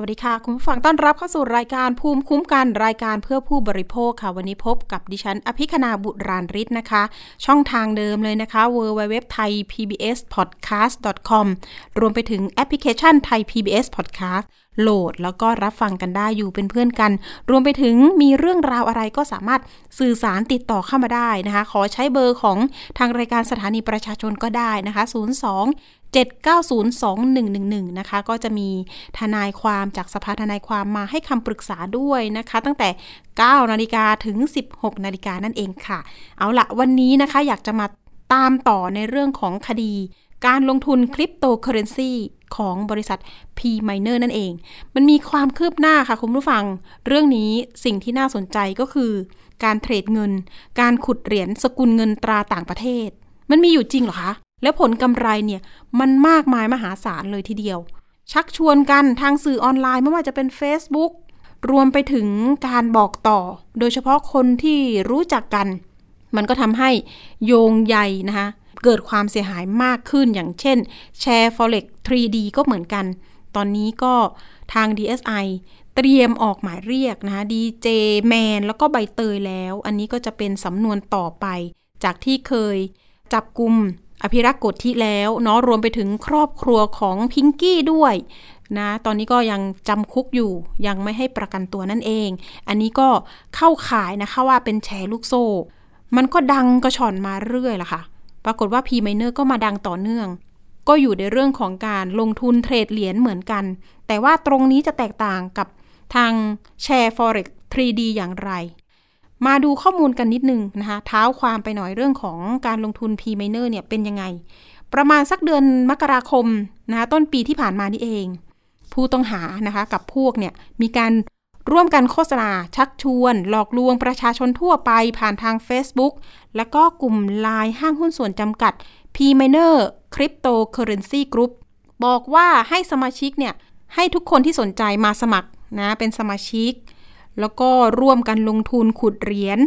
วัสดีค่ะ คุณผู้ฟังต้อนรับเข้าสู่รายการภูมิคุ้มกันรายการเพื่อผู้บริโภคค่ะ วันนี้พบกับดิฉัน อภิคณาบุราริศนะคะ ช่องทางเดิมเลยนะคะ w w w t h a i PBS podcast com รวมไปถึงแอปพลิเคชันไทย PBS podcast โหลดแล้วก็รับฟังกันได้อยู่เป็นเพื่อนกัน รวมไปถึงมีเรื่องราวอะไรก็สามารถสื่อสารติดต่อเข้ามาได้นะคะ ขอใช้เบอร์ของทางรายการสถานีประชาชนก็ได้นะคะ 02 7902111 นะคะ ก็จะมีทนายความจากสภาทนายความมาให้คำปรึกษาด้วยนะคะ ตั้งแต่ 9 นาฬิกาถึง 16 นาฬิกานั่นเองค่ะ เอาละวันนี้นะคะอยากจะมาตามต่อในเรื่องของคดี การลงทุนคริปโตเคอเรนซีของบริษัท P Miner นั่นเอง มันมีความคืบหน้าค่ะคุณผู้ฟัง เรื่องนี้สิ่งที่น่าสนใจก็คือ การเทรดเงิน การขุดเหรียญสกุลเงินตราต่างประเทศ มันมีอยู่จริงเหรอคะ แล้วผลกำไรเนี่ยมันมากมายมหาศาลเลยทีเดียว ชักชวนกันทางสื่อออนไลน์ไม่ว่าจะเป็น Facebook รวมไปถึงการบอกต่อ โดยเฉพาะคนที่รู้จักกัน มันก็ทำให้โยงใยนะคะเกิดความเสียหายมากขึ้นอย่างเช่นแชร์ forex 3D ก็เหมือนกัน ตอนนี้ก็ทาง DSI เตรียมออกหมายเรียกนะคะ DJ แมนแล้วก็ใบเตยแล้ว อันนี้ก็จะเป็นสำนวนต่อไป จากที่เคยจับกลุ่ม อภิรักษ์กฎที่แล้วเนาะรวมไปถึงครอบครัวของพิงกี้ด้วยนะตอนนี้ก็ยังจำคุกอยู่ยังไม่ให้ประกันตัวนั่นเอง อันนี้ก็เข้าข่ายนะคะว่าเป็นแชร์ลูกโซ่ มันก็ดังกระชอนมาเรื่อยล่ะค่ะ ปรากฏว่า P Miner ก็มาดังต่อเนื่อง ก็อยู่ในเรื่องของการลงทุนเทรดเหรียญเหมือนกัน แต่ว่าตรงนี้จะแตกต่างกับทางแชร์ Forex 3D อย่างไร มาดูข้อมูลกันนิดนึงนะคะเท้าความไปหน่อยเรื่องของการลงทุน P Miner เนี่ยเป็นยังไง ประมาณสักเดือนมกราคมนะคะต้นปีที่ผ่านมานี่เอง ผู้ต้องหานะคะกับพวกเนี่ยมีการร่วมกันโฆษณาชักชวน หลอกลวงประชาชนทั่วไปผ่านทาง Facebook แล้วก็กลุ่มไลน์ห้างหุ้นส่วนจำกัด P Miner Cryptocurrency Group บอกว่าให้สมาชิกเนี่ยให้ทุกคนที่สนใจมาสมัครนะเป็นสมาชิก แล้วก็ร่วมกันลงทุนขุดเหรียญ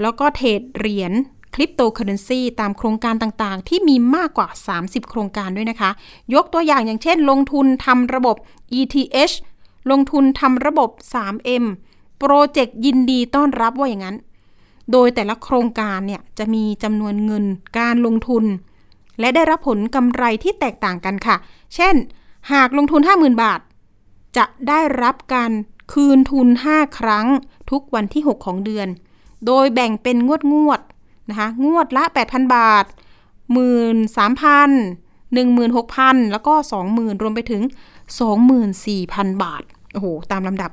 แล้วก็เทรดเหรียญคริปโตเคอเรนซีตามโครงการต่างๆ ที่มีมากกว่า 30 โครงการด้วยนะคะ ยกตัวอย่างอย่างเช่น ลงทุนทำระบบ ETH ลงทุนทำระบบ 3M โปรเจกต์ยินดีต้อนรับว่าอย่างนั้น โดยแต่ละโครงการเนี่ยจะมีจำนวนเงินการลงทุน และได้รับผลกำไรที่แตกต่างกันค่ะ เช่น หากลงทุน 50,000 บาท จะได้รับการ คืนทุน 5 ครั้งทุกวันที่ 6 ของเดือน โดยแบ่งเป็นงวดงวดนะคะงวดละ 8,000 บาท 13,000 16,000 แล้วก็ 20,000 รวมไปถึง 24,000 บาท โอ้โห ตามลำดับ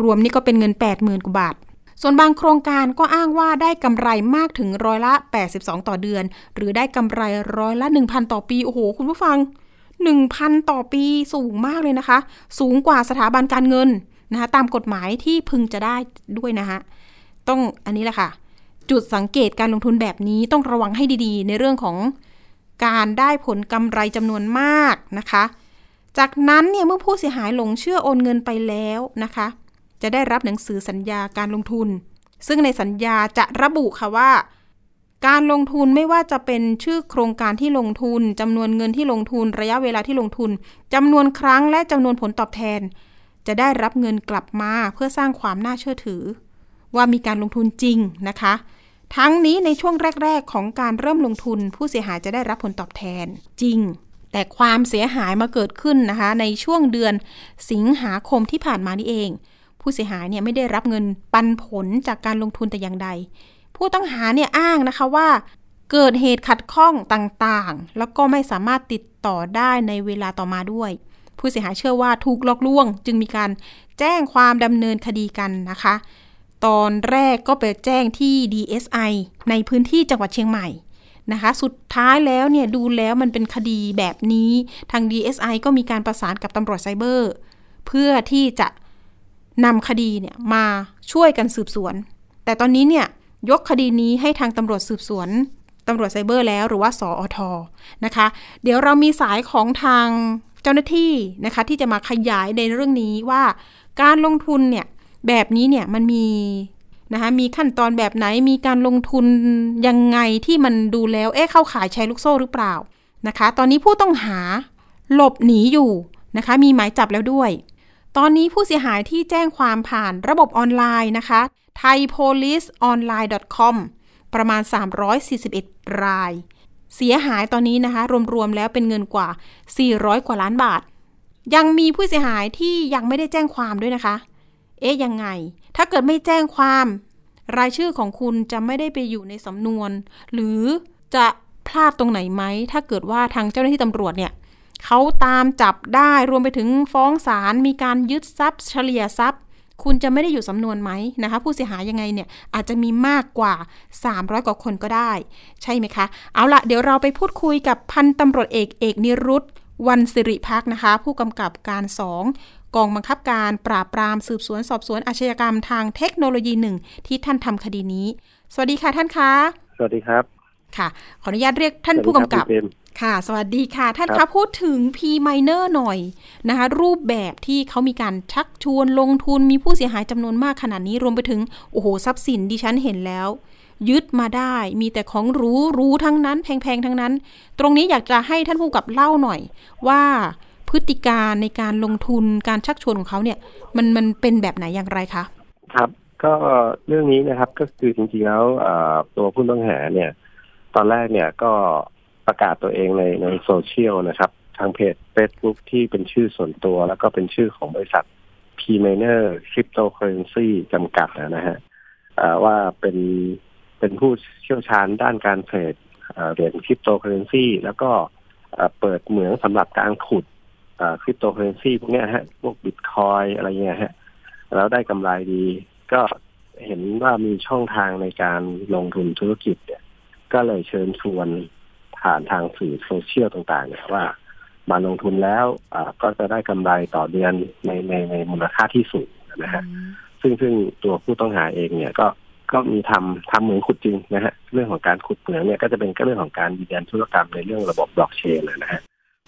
รวมๆ นี่ก็เป็นเงิน 80,000 กว่าบาท ส่วนบางโครงการก็อ้างว่าได้กำไรมากถึงร้อยละ 82 ต่อเดือน หรือได้กำไรร้อยละ 1,000 ต่อปี โอ้โห คุณผู้ฟัง 1,000 ต่อปีสูงมากเลยนะคะ สูงกว่าสถาบันการเงิน นะคะตามกฎหมายที่พึงจะได้ด้วยนะคะต้องอันนี้แหละค่ะ จุดสังเกตการลงทุนแบบนี้ต้องระวังให้ดีๆ ในเรื่องของการได้ผลกำไรจำนวนมากนะคะ จากนั้นเนี่ยเมื่อผู้เสียหายหลงเชื่อโอนเงินไปแล้วนะคะ จะได้รับหนังสือสัญญาการลงทุน ซึ่งในสัญญาจะระบุค่ะว่า การลงทุนไม่ว่าจะเป็นชื่อโครงการที่ลงทุนจำนวนเงินที่ลงทุนระยะเวลาที่ลงทุนจำนวนครั้งและจำนวนผลตอบแทน จะได้รับเงินกลับมาเพื่อสร้างความน่าเชื่อถือ ว่ามีการลงทุนจริงนะคะ ทั้งนี้ในช่วงแรก ๆ ของการเริ่มลงทุน ผู้เสียหายจะได้รับผลตอบแทนจริง แต่ความเสียหายมาเกิดขึ้นนะคะ ในช่วงเดือนสิงหาคมที่ผ่านมานี่เอง ผู้เสียหายเนี่ยไม่ได้รับเงินปันผลจากการลงทุนแต่อย่างใด ผู้ต้องหาเนี่ยอ้างนะคะว่าเกิดเหตุขัดข้องต่างๆ แล้วก็ไม่สามารถติดต่อได้ในเวลาต่อมาด้วย ผู้เสียหายเชื่อว่าถูกหลอกลวง จึงมีการแจ้งความดำเนินคดีกันนะคะ ตอนแรกก็ไปแจ้งที่ DSI ในพื้นที่จังหวัดเชียงใหม่นะคะ สุดท้ายแล้วเนี่ยดูแล้วมันเป็นคดีแบบนี้ ทาง DSI ก็มีการประสานกับตำรวจไซเบอร์ เพื่อที่จะนำคดีเนี่ยมาช่วยกันสืบสวน แต่ตอนนี้เนี่ยยกคดีนี้ให้ทางตำรวจสืบสวนตำรวจไซเบอร์แล้วหรือว่าสออทนะคะ เดี๋ยวเรามีสายของทาง เจ้าหน้าที่นะคะที่จะมาขยายในเรื่องนี้ว่า การลงทุนเนี่ยแบบนี้เนี่ยมันมีนะคะมีขั้นตอนแบบไหนมีการลงทุนยังไงที่มันดูแล้วเอ๊ะเข้าขายแชร์ลูกโซ่หรือเปล่านะคะ ตอนนี้ผู้ต้องหาหลบหนีอยู่นะคะ มีหมายจับแล้วด้วย ตอนนี้ผู้เสียหายที่แจ้งความผ่านระบบออนไลน์นะคะ thaipoliceonline.com ประมาณ 341 ราย เสียหายตอนนี้นะคะ รวมๆแล้วเป็นเงินกว่า 400 กว่าล้านบาท ยังมีผู้เสียหายที่ยังไม่ได้แจ้งความด้วยนะคะ เอ๊ะยังไง ถ้าเกิดไม่แจ้งความ รายชื่อของคุณจะไม่ได้ไปอยู่ในสำนวน หรือจะพลาดตรงไหนไหม ถ้าเกิดว่าทางเจ้าหน้าที่ตำรวจเนี่ยเขาตามจับได้รวมไปถึงฟ้องศาลมีการยึดทรัพย์เฉลี่ยทรัพย์ คุณจะไม่ได้อยู่สำนวนไหมนะคะ ผู้เสียหายยังไงเนี่ยอาจจะมีมากกว่า 300 กว่าคนก็ได้ ใช่ไหมคะ เอาละเดี๋ยวเราไปพูดคุยกับพันตำรวจเอกเอกนิรุตวันสิริพักนะคะ ผู้กำกับการสองกองบังคับการปราบปรามสืบสวนสอบสวนอาชญากรรมทางเทคโนโลยีหนึ่งที่ท่านทำคดีนี้ สวัสดีค่ะท่านคะ สวัสดีครับ ค่ะ ขออนุญาตเรียกท่านผู้กำกับ ค่ะ สวัสดีค่ะ ท่านคะพูดถึง P minor หน่อยนะคะ รูปแบบที่เขามีการชักชวนลงทุนมีผู้เสียหายจำนวนมากขนาดนี้รวมไปถึง โอ้โห ทรัพย์สินดิฉันเห็นแล้ว ยึดมาได้ มีแต่ของรู้รู้ทั้งนั้น แพงๆ ทั้งนั้น ตรงนี้อยากจะให้ท่านผู้กับเล่าหน่อย ว่าพฤติการในการลงทุนการชักชวนของเขาเนี่ย มันมันเป็นแบบไหนอย่างไรคะครับ ก็เรื่องนี้นะครับก็คือจริงๆแล้วตัวผู้ต้องหาเนี่ย ตอนแรกเนี่ยก็ ประกาศตัวเองในในโซเชียลนะครับ ทางเพจ Facebook ที่เป็นชื่อส่วนตัว แล้วก็เป็นชื่อของบริษัท P Miner Cryptocurrency จำกัดนะฮะว่าเป็นเป็นผู้เชี่ยวชาญด้านการเทรดเหรียญคริปโตเคอเรนซีแล้วก็เปิดเหมืองสำหรับการขุดคริปโตเคอเรนซีพวกนี้ฮะพวกบิตคอยอะไรเงี้ยฮะแล้วได้กำไรดี ก็เห็นว่ามีช่องทางในการลงทุนธุรกิจเนี่ยก็เลยเชิญชวน ผ่านทางสื่อโซเชียลต่างๆเนี่ยว่ามาลงทุนแล้วก็จะได้กำไรต่อเดือนในในในมูลค่าที่สูงนะฮะซึ่งซึ่งตัวผู้ต้องหาเองเนี่ยก็ก็มีทำทำเหมืองขุดจริงนะฮะเรื่องของการขุดเหมืองเนี่ยก็จะเป็นก็เรื่องของการยืนยันธุรกรรมในเรื่องระบบบล็อกเชนนะฮะ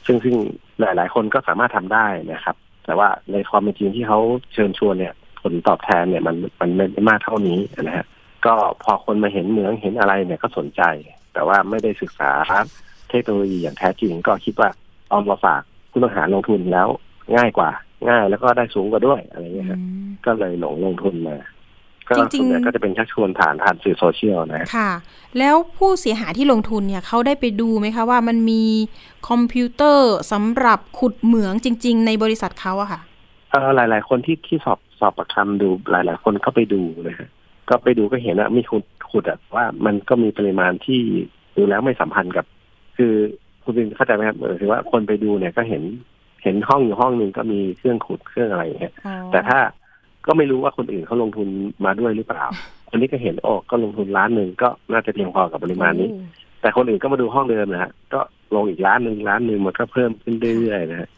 ซึ่งซึ่งหลาย ๆ คนก็สามารถทำได้นะครับ แต่ว่าในความเป็นจริงที่เขาเชิญชวนเนี่ย ผลตอบแทนเนี่ยมันมันไม่มากเท่านี้นะฮะก็พอคนมาเห็นเหมืองเห็นอะไรเนี่ยก็สนใจ แต่ว่าไม่ได้ศึกษาเทคโนโลยีอย่างแท้จริง ก็คิดว่าเอามาฝากผู้ต้องหาลงทุนแล้วง่ายกว่า ง่ายแล้วก็ได้สูงกว่าด้วยอะไรเงี้ยครับก็เลยหลงลงทุนมาก็ส่วนใหญ่ก็จะเป็นชักชวนผ่านผ่านสื่อโซเชียลนะค่ะ แล้วผู้เสียหายที่ลงทุนเนี่ยเขาได้ไปดูไหมคะว่ามันมีคอมพิวเตอร์สำหรับขุดเหมืองจริง ๆ ในบริษัทเขาอะค่ะเออหลาย ๆ คนที่ที่สอบสอบประคำดูหลาย ๆ คนก็ไปดูนะฮะก็ไปดูก็เห็นว่ามี ขุดขุดว่ามันก็มีปริมาณที่ดูแล้วไม่สัมพันธ์กับ คือคุณบินเข้าใจไหมครับเออคือว่าคนไปดูเนี่ยก็เห็นเห็นห้องอยู่ห้องหนึ่งก็มีเครื่องขุดเครื่องอะไรอย่างเงี้ยแต่ถ้าก็ไม่รู้ว่าคนอื่นเขาลงทุนมาด้วยหรือเปล่าอันนี้ก็เห็นโอ้ก็ลงทุนล้านหนึ่งก็น่าจะเพียงพอกับปริมาณนี้ แต่คนอื่นก็มาดูห้องเดิมนะฮะก็ลงอีกล้านหนึ่งล้านหนึ่งมันก็เพิ่มขึ้นเรื่อยๆนะฮะ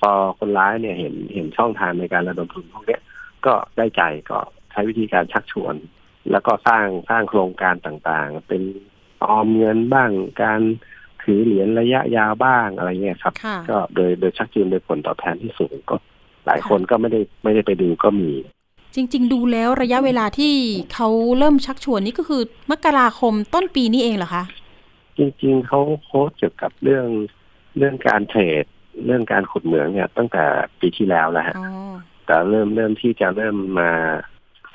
พอคนร้ายเนี่ยเห็นเห็นช่องทางในการระดมทุนพวกนี้ก็ได้ใจก็ใช้วิธีการชักชวน แล้วก็สร้างสร้างโครงการต่างๆ เป็นออมเงินบ้างการถือเหรียญระยะยาวบ้างอะไรเงี้ยครับ ก็โดยโดยชักจูงโดยผลตอบแทนที่สูงก็ หลายคนก็ไม่ได้ไม่ได้ไปดูก็มี จริง ๆ ดูแล้วระยะเวลาที่เขาเริ่มชักชวนนี่ก็คือมกราคมต้นปีนี้เองเหรอคะ จริง ๆเขาโค้ชเกี่ยวกับเรื่องเรื่องการเทรดเรื่องการขุดเหมืองเนี่ยตั้งแต่ปีที่แล้วแล้วฮะแต่เริ่มเริ่มที่จะเริ่มมา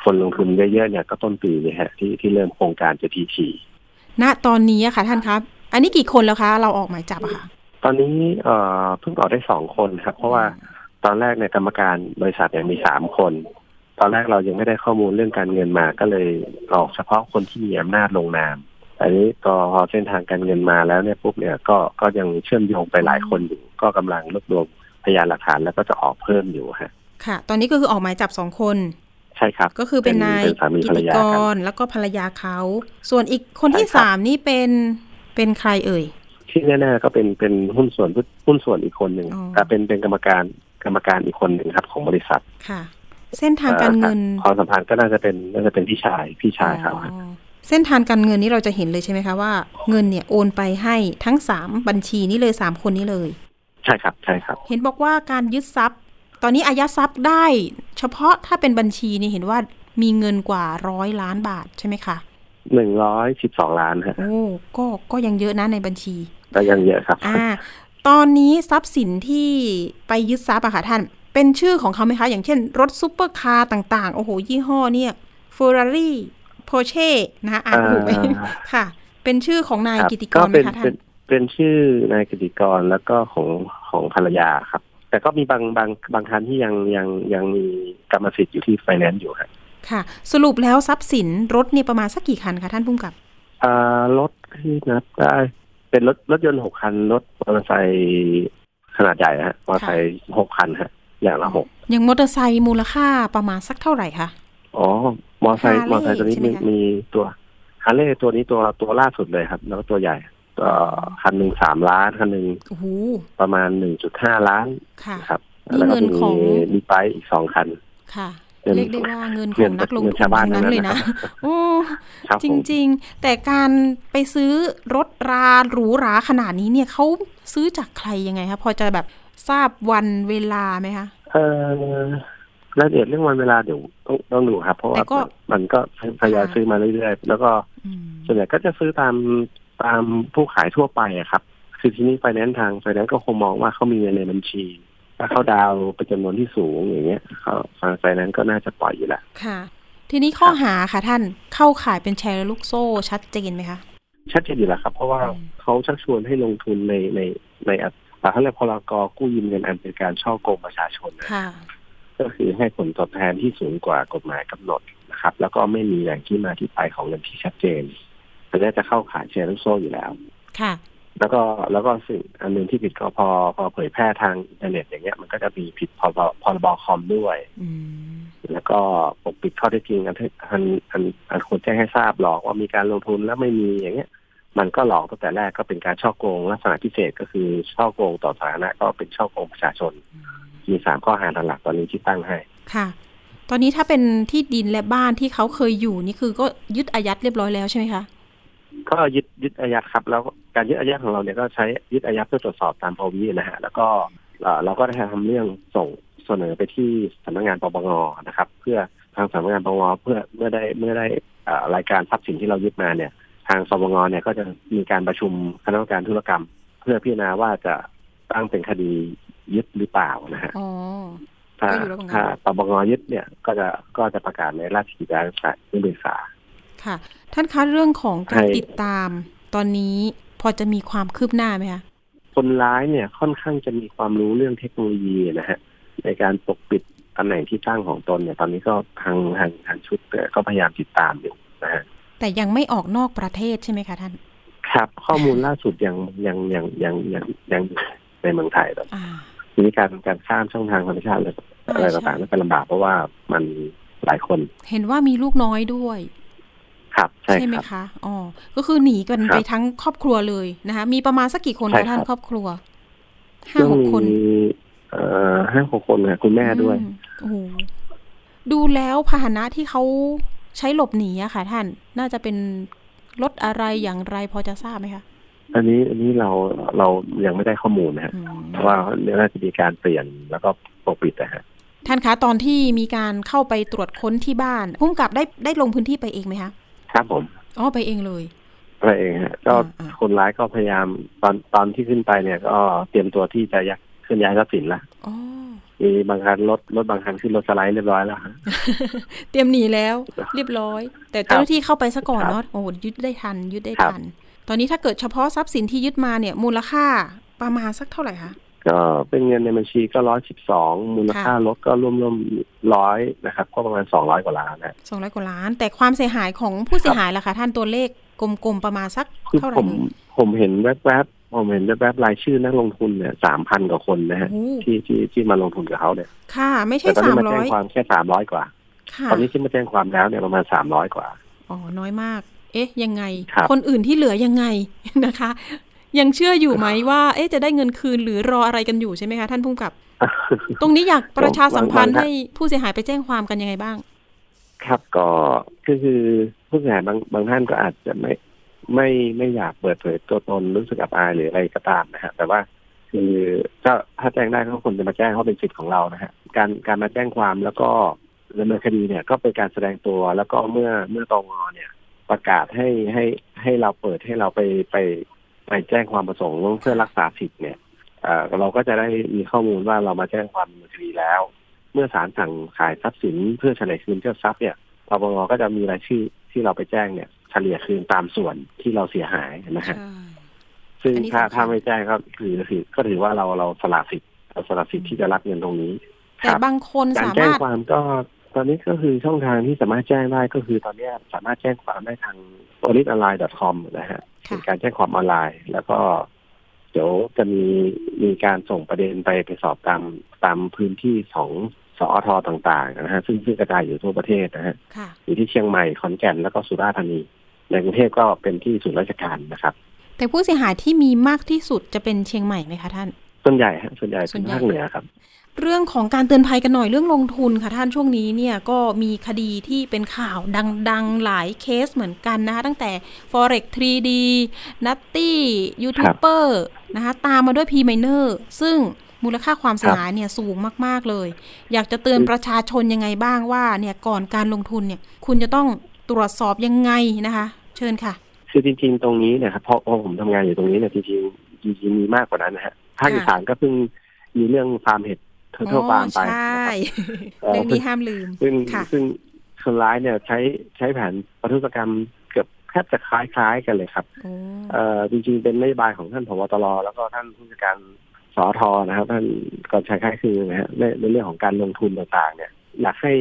คนลงทุนเยอะๆเนี่ยก็ต้นปีนี่ฮะที่ที่เริ่มโครงการจะทีทีณตอนนี้อะค่ะท่านครับ อันนี้กี่คนแล้วคะ เราออกหมายจับอะค่ะ ตอนนี้เอ่อเพิ่งออกได้สองคนครับ เพราะว่าตอนแรกในกรรมการบริษัทเนี่ยมีสามคน ตอนแรกเรายังไม่ได้ข้อมูลเรื่องการเงินมาก็เลยออกเฉพาะคนที่มีอำนาจลงนามอันนี้ก็พอเส้นทางการเงินมาแล้วเนี่ยปุ๊บเนี่ยก็ก็ยังเชื่อมโยงไปหลายคนอยู่ ก็กำลังรวบรวมพยานหลักฐานแล้วก็จะออกเพิ่มอยู่ฮะค่ะ ตอนนี้ก็คือออกหมายจับสองคน ใช่ครับ ก็คือเป็นนายกิติกรแล้วก็ภรรยาเขา ส่วนอีกคนที่สามนี่เป็นเป็นใครเอ่ยที่แน่ๆก็เป็นเป็นหุ้นส่วนหุ้นส่วนอีกคนหนึ่งแต่เป็นเป็นกรรมการกรรมการอีกคนหนึ่งครับ ของบริษัทค่ะ เส้นทางการเงินความสัมพันธ์ก็น่าจะเป็นน่าจะเป็นพี่ชายพี่ชายเขาครับเส้นทางการเงินนี้เราจะเห็นเลยใช่ไหมคะว่าเงินเนี่ยโอนไปให้ทั้งสามบัญชีนี้เลยสามคนนี้เลยใใช่ครับใช่ครับ เห็นบอกว่าการยึดทรัพย์ ตอนนี้อายัดทรัพย์ได้ เฉพาะถ้าเป็นบัญชีนี่เห็นว่ามีเงินกว่าร้อยล้านบาทใช่ไหมคะหนึ่งร้อยสิบสองล้านฮะโอ้ก็ก็ยังเยอะนะในบัญชีก็ยังเยอะครับ อ่า ตอนนี้ทรัพย์สินที่ไปยึดทรัพย์อะค่ะท่าน เป็นชื่อของเขาไหมคะ อย่างเช่น รถซุปเปอร์คาร์ต่างๆ โอ้โห ยี่ห้อเนี่ยเฟอร์รารี่โพเช่นะคะอ่านถูกไหมอ่าค่ะ เป็นชื่อของนายครับกิติกก็รไหมเป็นคะท่าเป็นนเป็นชื่อนายกิติกรแล้วก็ของของภรรยาครับ แต่ก็มีบางบางบางคันที่ยังยังยังมีกรรมสิทธิ์อยู่ที่ไฟแนนซ์อยู่ครับค่ะ สรุปแล้วทรัพย์สินรถเนี่ยประมาณสักกี่คันคะท่านผู้กำกับอ่ารถที่นับได้เป็นรถรถยนต์หกคัน รถมอเตอร์ไซค์ขนาดใหญ่ฮะมอเตอร์ไซค์หกคันฮะ อย่างละหกอย่างมอเตอร์ไซค์มูลค่าประมาณสักเท่าไหร่คะอ๋อ มอเตอร์ไซค์ Harley มอเตอร์ไซค์ตัวนี้ใช่ไหมมีคะมีตัวฮาร์เลย์ตัวนี้ตัวตัวล่าสุดเลยครับ แล้วก็ตัวใหญ่ก็ คันหนึ่งสามล้านคันหนึ่งโอ้โหประมาณหนึ่งจุดห้าล้านค่ะครับนี่แล้วก็เงินมีของมีไบค์อีกสองคันค่ะเงินเรียกได้ว่าเงินขเงิองนนักลงเงินทุนชาวบ้านทั้งนั้นทั้งนั้นเลยนะนะครับโอ้ครับจผมริง ๆ แต่การไปซื้อรถราหรูหราขนาดนี้เนี่ยเขาซื้อจากใครยังไงคะพอจะแบบทราบวันเวลาไหมคะเออรายละเอียดเรื่องวันเวลาเดี๋ยวต้องต้องดูครับ เพราะแต่ว่าก็มันก็ทยอยค่ะซื้อมาเรื่อยๆ แล้วก็อืมส่วนใหญ่ก็จะซื้อตาม ตามผู้ขายทั่วไปอะครับ คือที่นี่ไฟแนนซ์ทางไฟแนนซ์ก็คงมองว่าเขามีเงินในบัญชี ถ้าเขาดาวน์เป็นจำนวนที่สูงอย่างเงี้ยเขาทางไฟแนนซ์ก็น่าจะปล่อยอยู่แล้วค่ะ ทีนี้ข้อหาค่ะท่านเข้าข่ายเป็นแชร์ลูกโซ่ชัดเจนไหมคะชัดเจนอยู่แล้วครับ เพราะว่าอืมเขาชักชวนให้ลงทุนในในในอัตราเขาเรียกพลกกู้ยืมเงินอันเป็นการช่อโกงประชาชนนะค่ะก็คือให้ผลตอบแทนที่สูงกว่ากฎหมายกำหนดนะครับ แล้วก็ไม่มีแหล่งที่มาที่ไปของเงินที่ชัดเจน อันนี้จะเข้าข่ายแชร์ลูกโซ่อยู่แล้ว ค่ะ แล้วก็แล้วก็สิ่งอันหนึ่งที่ผิดก็พอพอเผยแพร่ทางอินเทอร์เน็ตอย่างเงี้ยมันก็จะมีผิดพรบพรบคอมด้วยอืมแล้วก็ปกปิดข้อเท็จจริงอันที่อันอันอันควรแจ้งให้ทราบหลอกว่ามีการลงทุนแล้วไม่มีอย่างเงี้ย มันก็หลอกตั้งแต่แรกก็เป็นการช่อโกง ลักษณะพิเศษก็คือช่อโกงต่อสาธารณะก็เป็นช่อโกงประชาชน มีสามข้อหาหลักๆตอนนี้ที่ตั้งให้ค่ะ ตอนนี้ถ้าเป็นที่ดินและบ้านที่เขาเคยอยู่นี่คือก็ยึดอายัดเรียบร้อยแล้วใช่ไหมคะ ก็ยึดยึดอายัดครับ แล้วการยึดอายัดของเราเนี่ยก็ใช้ยึดอายัดเพื่อตรวจสอบตามปวินะฮะแล้วก็เอ่อเราก็ได้ทำเรื่องส่งเสนอไปที่สำนักงานปปงนะครับ เพื่อทางสำนักงานปปงเพื่อเมื่อได้เมื่อได้เอ่อรายการทรัพย์สินที่เรายึดมาเนี่ย ทางสปงเนี่ยก็จะมีการประชุมคณะกรรมการธุรกรรม เพื่อพิจารณาว่าจะตั้งเป็นคดียึดหรือเปล่านะฮะอ๋อถ้าก็อยู่ระหว่างนั้นถ้าปปงยึดเนี่ยก็จะก็จะประกาศในราชกิจจานุเบกษา ค่ะ ท่านคะเรื่องของการให้ติดตามตอนนี้พอจะมีความคืบหน้าไหมคะคนร้ายเนี่ยค่อนข้างจะมีความรู้เรื่องเทคโนโลยีนะฮะในการปกปิดตำแหน่งที่ตั้งของตนเนี่ย ตอนนี้ก็ทางทางทางชุดเนี่ยก็พยายามติดตามอยู่นะฮะแต่ยังไม่ออกนอกประเทศใช่ไหมคะท่าน ครับข้อมูลล่าสุดยังยังยังยังยังยังในเมืองไทยตอนอ่าทีนี้การการข้ามช่องทางธรรมชาติอะไรอะไรใช่ต่างๆนั่นเป็นลำบากเพราะว่ามันหลายคน เห็นว่ามีลูกน้อยด้วย ครับใช่ไหมครับคะอ๋อก็คือหนีกันครับไปทั้งครอบครัวเลยนะคะ มีประมาณสักกี่คนใช่คะครับท่านครอบครัวห้าซึ่งหกมีคนเอ่อห้าหกคนนะคุณแม่ด้วยอืมโอ้โหดูแล้วพาหนะที่เขาใช้หลบหนีอะค่ะ ท่านน่าจะเป็นรถอะไรอย่างไรพอจะทราบไหมคะอันนี้อันนี้เราเรายังไม่ได้ข้อมูลนะฮะอืมเพราะว่าน่าจะมีการเปลี่ยนแล้วก็ปกปิดนะฮะท่านคะตอนที่มีการเข้าไปตรวจค้นที่บ้านพุ่มกับได้ได้ลงพื้นที่ไปเองไหมคะ ครับผมอ๋อไปเองเลยอะไรเองฮะก็อ่าอ่าคนร้ายก็พยายามตอนตอนที่ขึ้นไปเนี่ย ก็เตรียมตัวที่จะยักเคลื่อนย้ายทรัพย์สินละอ๋อมีบางคันรถรถบางคันขึ้นรถสไลด์เรียบร้อยแล้วฮะเตรียมหนีแล้ว เรียบร้อย แต่เจ้าหน้าที่เข้าไปซะก่อนครับเนาะโอ้โหยึดได้ทันยึดได้ครับทัน ตอนนี้ถ้าเกิดเฉพาะทรัพย์สินที่ยึดมาเนี่ย มูลค่าประมาณสักเท่าไหร่คะ ก็เป็นเงินในบัญชีก็ร้อยสิบสองมูลค่าค่ะรถก็ร่วมร่วมร้อยนะครับ ก็ประมาณสองร้อยกว่าล้านนะสองร้อยกว่าล้าน แต่ความเสียหายของผู้เสียหายล่ะคะท่านตัวเลขกลมๆประมาณสักคือเท่าไหร่ผมเอ่ยผมเห็นแวบๆผมเห็นแวบๆรายชื่อนักลงทุนเนี่ยสามพันกว่าคนนะฮะโอ้โหที่ที่ที่มาลงทุนกับเขาเนี่ยค่ะ ไม่ใช่แต่ตอนสานี้มมาร้แจ้องยความแค่สามร้อยกว่าค่ะตอนนี้ที่มาแจ้งความแล้วเนี่ยประมาณสามร้อยกว่าอ๋อน้อยมาก เอ๊ะ ยังไงครับคนอื่นที่เหลือยังไงนะคะ ยังเชื่ออยู่ไหมว่า เอ๊ะจะได้เงินคืนหรือรออะไรกันอยู่ใช่ไหมคะท่านผู้กำกับ ตรงนี้อยากประชาสัมพันธ์บางท่านให้ผู้เสียหายไปแจ้งความกันยังไงบ้าง ครับก็คือคือผู้เสียหายบางบางท่านก็อาจจะไม่ไม่ไม่อยากเปิดเผยตัวตนรู้สึกอับอายหรืออะไรก็ตามนะฮะแต่ว่าคือก็ถ้าแจ้งได้ก็ควรจะมาแจ้งเพราะเป็นสิทธิ์ของเรานะฮะการการมาแจ้งความแล้วก็ดำเนินคดีเนี่ยก็เป็นการแสดงตัวแล้วก็เมื่อเมื่อตองอเนี่ยประกาศให้ให้ให้เราเปิดให้เราไปไป ไปแจ้งความประสงค์เพื่อรักษาสิทธิ์เนี่ยเอ่อเราก็จะได้มีข้อมูลว่าเรามาแจ้งความดำเนินคดีแล้ว เมื่อศาลสั่งขายทรัพย์สินเพื่อเฉลยคืนเจ้าทรัพย์เนี่ยปปงก็จะมีรายชื่อที่เราไปแจ้งเนี่ยเฉลี่ยคืนตามส่วนที่เราเสียหายนะฮะใช่ซึ่งอันนี้ถ้าสำคัญถ้าไม่แจ้งก็คือคือก็ถือว่าเราเราสละสิทธิ์เราสละสิทธิ์ที่จะรับเงินตรงนี้คแต่รับบางคนการสาแจ้งมารถความก็ ตอนนี้ก็คือช่องทางที่สามารถแจ้งได้ก็คือตอนนี้สามารถแจ้งความได้ทาง policeonline.com นะฮะค่ะเป็นการแจ้งความออนไลน์ แล้วก็ เดี๋ยวจะมีมีการส่งประเด็นไปไปสอบตามตามพื้นที่ของสอทต่างๆนะฮะซึ่งซึ่งกระจายอยู่ทั่วประเทศนะฮะค่ะอยู่ที่เชียงใหม่ขอนแก่นแล้วก็สุราษฎร์ธานีในกรุงเทพก็เป็นที่ศูนย์ราชการนะครับ แต่ผู้เสียหายที่มีมากที่สุดจะเป็นเชียงใหม่ไหมคะท่าน ส่วนใหญ่ฮะส่วนใหญ่ส่เป็วนนใหญ่ภาคเหนือครับ เรื่องของการเตือนภัยกันหน่อยเรื่องลงทุนค่ะท่านช่วงนี้เนี่ยก็มีคดีที่เป็นข่าวดังๆ หลายเคสเหมือนกันนะคะตั้งแต่ forex 3D นัตตี้ยูทูบเบอร์นะคะตามมาด้วย p m i n e r ซึ่งมูลค่าความเสียหายเนี่ยสูงมากๆเลย อยากจะเตือนประชาชนยังไงบ้างว่าเนี่ยก่อนการลงทุนเนี่ยคุณจะต้องตรวจสอบยังไงนะคะ เชิญค่ะ คือจริงๆ ตรงนี้เนะครับเพราะเพราะผมทำงานอยู่ตรงนี้เนี่ยจริงๆจริงๆมีมากกว่านั้นนะฮะภาคค่ะอีสานก็เพิ่งมีเรื่องฟาร์มเห็ด เทอร์เทิลฟาร์มไปใช่เอ่อเรื่องนี้ห้ามลืมซึ่งค่ะซึ่งคนร้ายเนี่ยใช้ใช้แผนประทุษกรรมเกือบแทบจะคล้ายๆกันเลยครับโอ้เอ่อจริงๆเป็นนโยบายของท่านผบตรแล้วก็ท่านผู้จัดการสอทนะครับ ท่านกรชัยคล้ายคือนะฮะในในเรื่องของการลงทุนต่างๆ เนี่ยอยากให้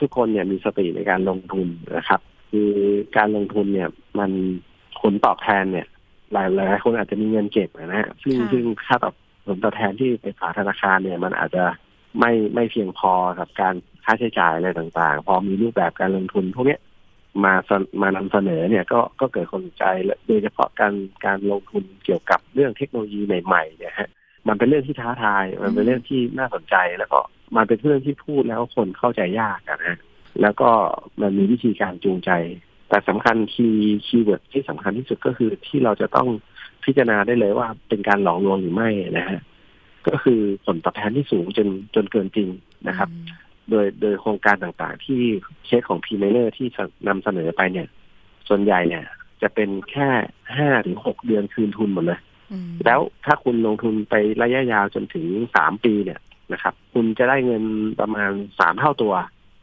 ทุกคนเนี่ยมีสติในการลงทุนนะครับ คือการลงทุนเนี่ย มันผลตอบแทนเนี่ย หลายหลายคนอาจจะมีเงินเก็บนะฮะซึ่งค่ะซึ่งค่าตอบผลตอบแทนที่ไปฝากธนาคารเนี่ย มันอาจจะ ไม่ไม่เพียงพอกับการค่าใช้จ่ายอะไรต่างๆ พอมีรูปแบบการลงทุนพวกนี้มาเสนมานำเสนอเนี่ยก็ก็เกิดความสนใจและโดยเฉพาะการการลงทุนเกี่ยวกับเรื่องเทคโนโลยีใหม่ๆเนี่ยฮะมันเป็นเรื่องที่ท้าทาย มันเป็นเรื่องที่น่าสนใจแล้วก็มันเป็นเรื่องที่พูดแล้วคนเข้าใจยากนะฮะแล้วก็มันมีวิธีการจูงใจ แต่สำคัญ key keyword ที่สำคัญที่สุดก็คือที่เราจะต้องพิจารณาได้เลยว่าเป็นการหลอกลวงหรือไม่นะฮะ ก็คือผลตอบแทนที่สูงจนจนเกินจริงนะครับ โดยโดยโครงการต่างๆ ที่เคสของ P Miner ที่นำเสนอไปเนี่ย ส่วนใหญ่เนี่ย จะเป็นแค่ห้าถึงหกเดือนคืนทุนหมดเลยอืมแล้วถ้าคุณลงทุนไประยะยาวจนถึงสามปีเนี่ยนะครับ คุณจะได้เงินประมาณสามเท่าตัว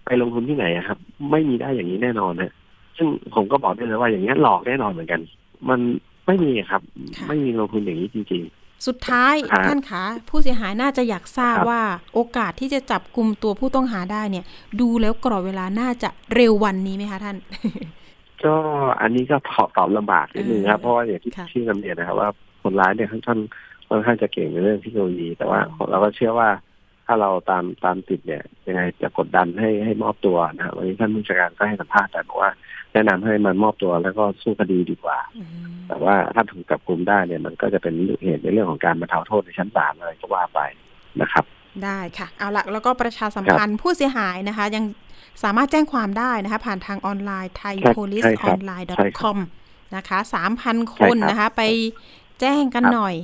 ไปลงทุนที่ไหนอะครับ ไม่มีได้อย่างนี้แน่นอนนะซึ่งผมก็บอกได้เลยว่าอย่างนี้ยหลอกแน่นอนเหมือนกัน มันไม่มีครับค่ะไม่มีลงทุนอย่างนี้จริง สุดท้ายครับท่านคะผู้เสียหายน่าจะอยากทราบครับว่าโอกาสที่จะจับกลุ่มตัวผู้ต้องหาได้เนี่ย ดูแล้วกรอบเวลาน่าจะเร็ววันนี้ไหมคะท่านๆก็อันนี้ก็ตอบตอบลำบากนิดนึงครับเออเพราะว่าอย่างที่ค่ะที่นำเรียนนะครับว่าคนร้ายเนี่ยค่อนข้างค่อนข้างจะเก่งในเรื่องเทคโนโลยี แต่ว่าเราก็เชื่อว่าถ้าเราตามตามติดเนี่ยยังไงจะกดดันให้ให้มอบตัวนะครับวันนี้ท่านผู้จัดการก็ให้สัมภาษณ์แต่บอกว่า แนะนำให้มันมอบตัวแล้วก็สู้คดีดีกว่าอืมแต่ว่าถ้าถูกจับกุมได้เนี่ยมันก็จะเป็นเหตุในเรื่องของการบรรเทาโทษในชั้นศาลอะไรก็ว่าไปนะครับ ได้ค่ะ เอาละแล้วก็ประชาสัมพันธ์ผู้เสียหายนะคะ ยังสามารถแจ้งความได้นะคะ ผ่านทางออนไลน์ใช่ thaipoliceonline ใช่ครับ com นะคะสามพันคใช่นครับนะคะ ไปแจ้งกันครับหน่อย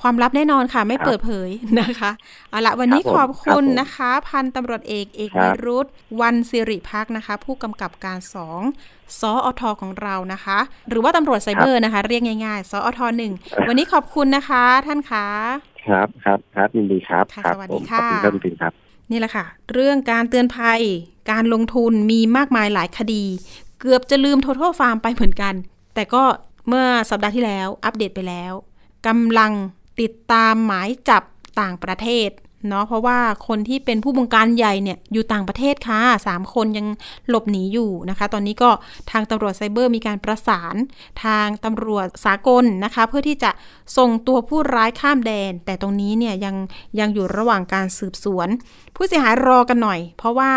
ความลับแน่นอนค่ะ ไม่ครับเปิดเผยนะคะเอาละวันนี้ครับผมขอบคุณครับผมนะคะ พันตำรวจเอกเอกครัวิบรุธวันสิริพักษ์นะคะ ผู้กำกับการสองสออทของเรานะคะ หรือว่าตำรวจไซเบอร์นะคะ เรียกง่ายๆสออทหนึ่งวันนี้ขอบคุณนะคะ ท่านคะครับครับครับยินดีครับค่ะครับสวัสผดีมค่ะขอบคุณท่านจริงครับ นี่แหละค่ะ เรื่องการเตือนภัยการลงทุนมีมากมายหลายคดี เกือบจะลืม Total Farm ไปเหมือนกัน แต่ก็เมื่อสัปดาห์ที่แล้วอัปเดตไปแล้วกำลัง ติดตามหมายจับต่างประเทศเนาะเพราะว่าคนที่เป็นผู้บงการใหญ่เนี่ยอยู่ต่างประเทศค่ะสามคนยังหลบหนีอยู่นะคะ ตอนนี้ก็ทางตำรวจไซเบอร์มีการประสานทางตำรวจสากลนะคะ เพื่อที่จะส่งตัวผู้ร้ายข้ามแดน แต่ตรงนี้เนี่ยยังยังอยู่ระหว่างการสืบสวน ผู้เสียหายรอกันหน่อย เพราะว่า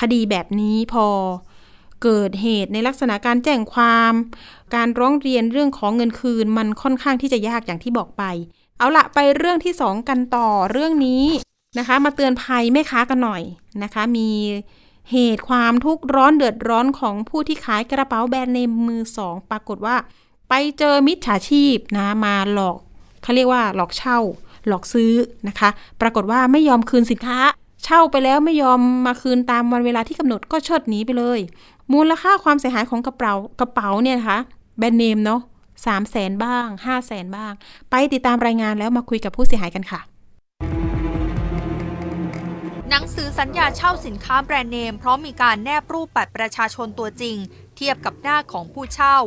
คดีแบบนี้พอเกิดเหตุในลักษณะการแจ้งความ การร้องเรียนเรื่องของเงินคืน มันค่อนข้างที่จะยากอย่างที่บอกไป เอาละไปเรื่องที่สองกันต่อเรื่องนี้นะคะ มาเตือนภัยแม่ค้ากันหน่อยนะคะ มีเหตุความทุกข์ร้อนเดือดร้อนของผู้ที่ขายกระเป๋าแบรนด์เนมมือสองปรากฏว่า ไปเจอมิจฉาชีพนะมาหลอกเขาเรียกว่าหลอกเช่า หลอกซื้อนะคะ ปรากฏว่าไม่ยอมคืนสินค้า เช่าไปแล้วไม่ยอมมาคืนตามวันเวลาที่กำหนดก็เชิดหนีไปเลย มูลค่าความเสียหายของกระเป๋ากระเป๋าเนี่ยนะคะแบรนด์เนมเนาะ สามแสนบ้างห้าแสนบ้าง ไปติดตามรายงานแล้วมาคุยกับผู้เสียหายกันค่ะ หนังสือสัญญาเช่าสินค้าแบรนด์เนมพร้อมมีการแนบรูปบัตรประชาชนตัวจริง เทียบกับหน้าของผู้เช่า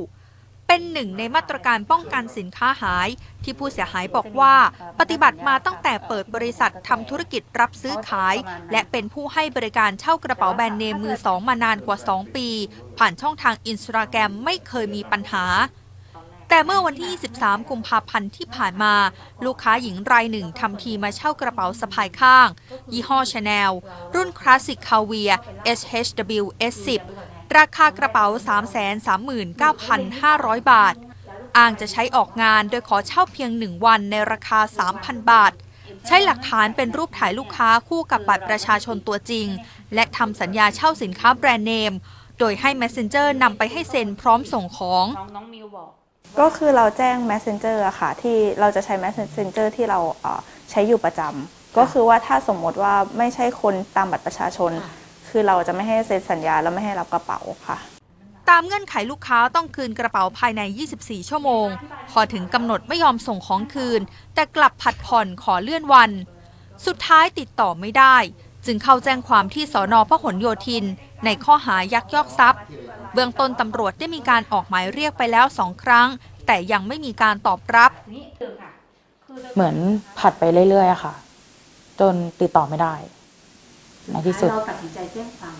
เป็นหนึ่งในมาตรการป้องกันสินค้าหาย ที่ผู้เสียหายบอกว่า ปฏิบัติมาตั้งแต่เปิดบริษัททำธุรกิจรับซื้อขาย และเป็นผู้ให้บริการเช่ากระเป๋าแบรนด์เนมมือสองมานานกว่า 2 ปี ผ่านช่องทางอินสตาแกรมไม่เคยมีปัญหา แต่เมื่อวันที่ 23 กุมภาพันธ์ที่ผ่านมา ลูกค้าหญิงรายหนึ่งทำทีมาเช่ากระเป๋าสะพายข้าง ยี่ห้อชาแนลรุ่น Classic Caviar SHW S10 ราคากระเป๋า 339,500 บาท อ้างจะใช้ออกงานโดยขอเช่าเพียงหนึ่งวันในราคา 3,000 บาท ใช้หลักฐานเป็นรูปถ่ายลูกค้าคู่กับบัตรประชาชนตัวจริง และทำสัญญาเช่าสินค้าแบรนด์เนม โดยให้ Messenger นำไปให้เซ็นพร้อมส่งของ น้องน้องมิวบอกก็คือเราแจ้ง Messenger อะค่ะ ที่เราจะใช้ Messenger ที่เราเอ่อใช้อยู่ประจำก็คือว่าถ้าสมมติว่าไม่ใช่คนตามบัตรประชาชนคือเราจะไม่ให้เซ็นสัญญาแล้วไม่ให้รับกระเป๋าค่ะ ตามเงื่อนไขลูกค้าต้องคืนกระเป๋าภายใน 24 ชั่วโมง พอถึงกำหนดไม่ยอมส่งของคืน แต่กลับผัดผ่อนขอเลื่อนวัน สุดท้ายติดต่อไม่ได้ จึงเข้าแจ้งความที่สอนอพหลโยธิน ในข้อหายักยอกทรัพย์ เบื้องต้นตำรวจได้มีการออกหมายเรียกไปแล้วสองครั้ง แต่ยังไม่มีการตอบรับ เหมือนผัดไปเรื่อยๆอะค่ะ จนติดต่อไม่ได้ ในที่สุด เราตัดสินใจแจ้งความ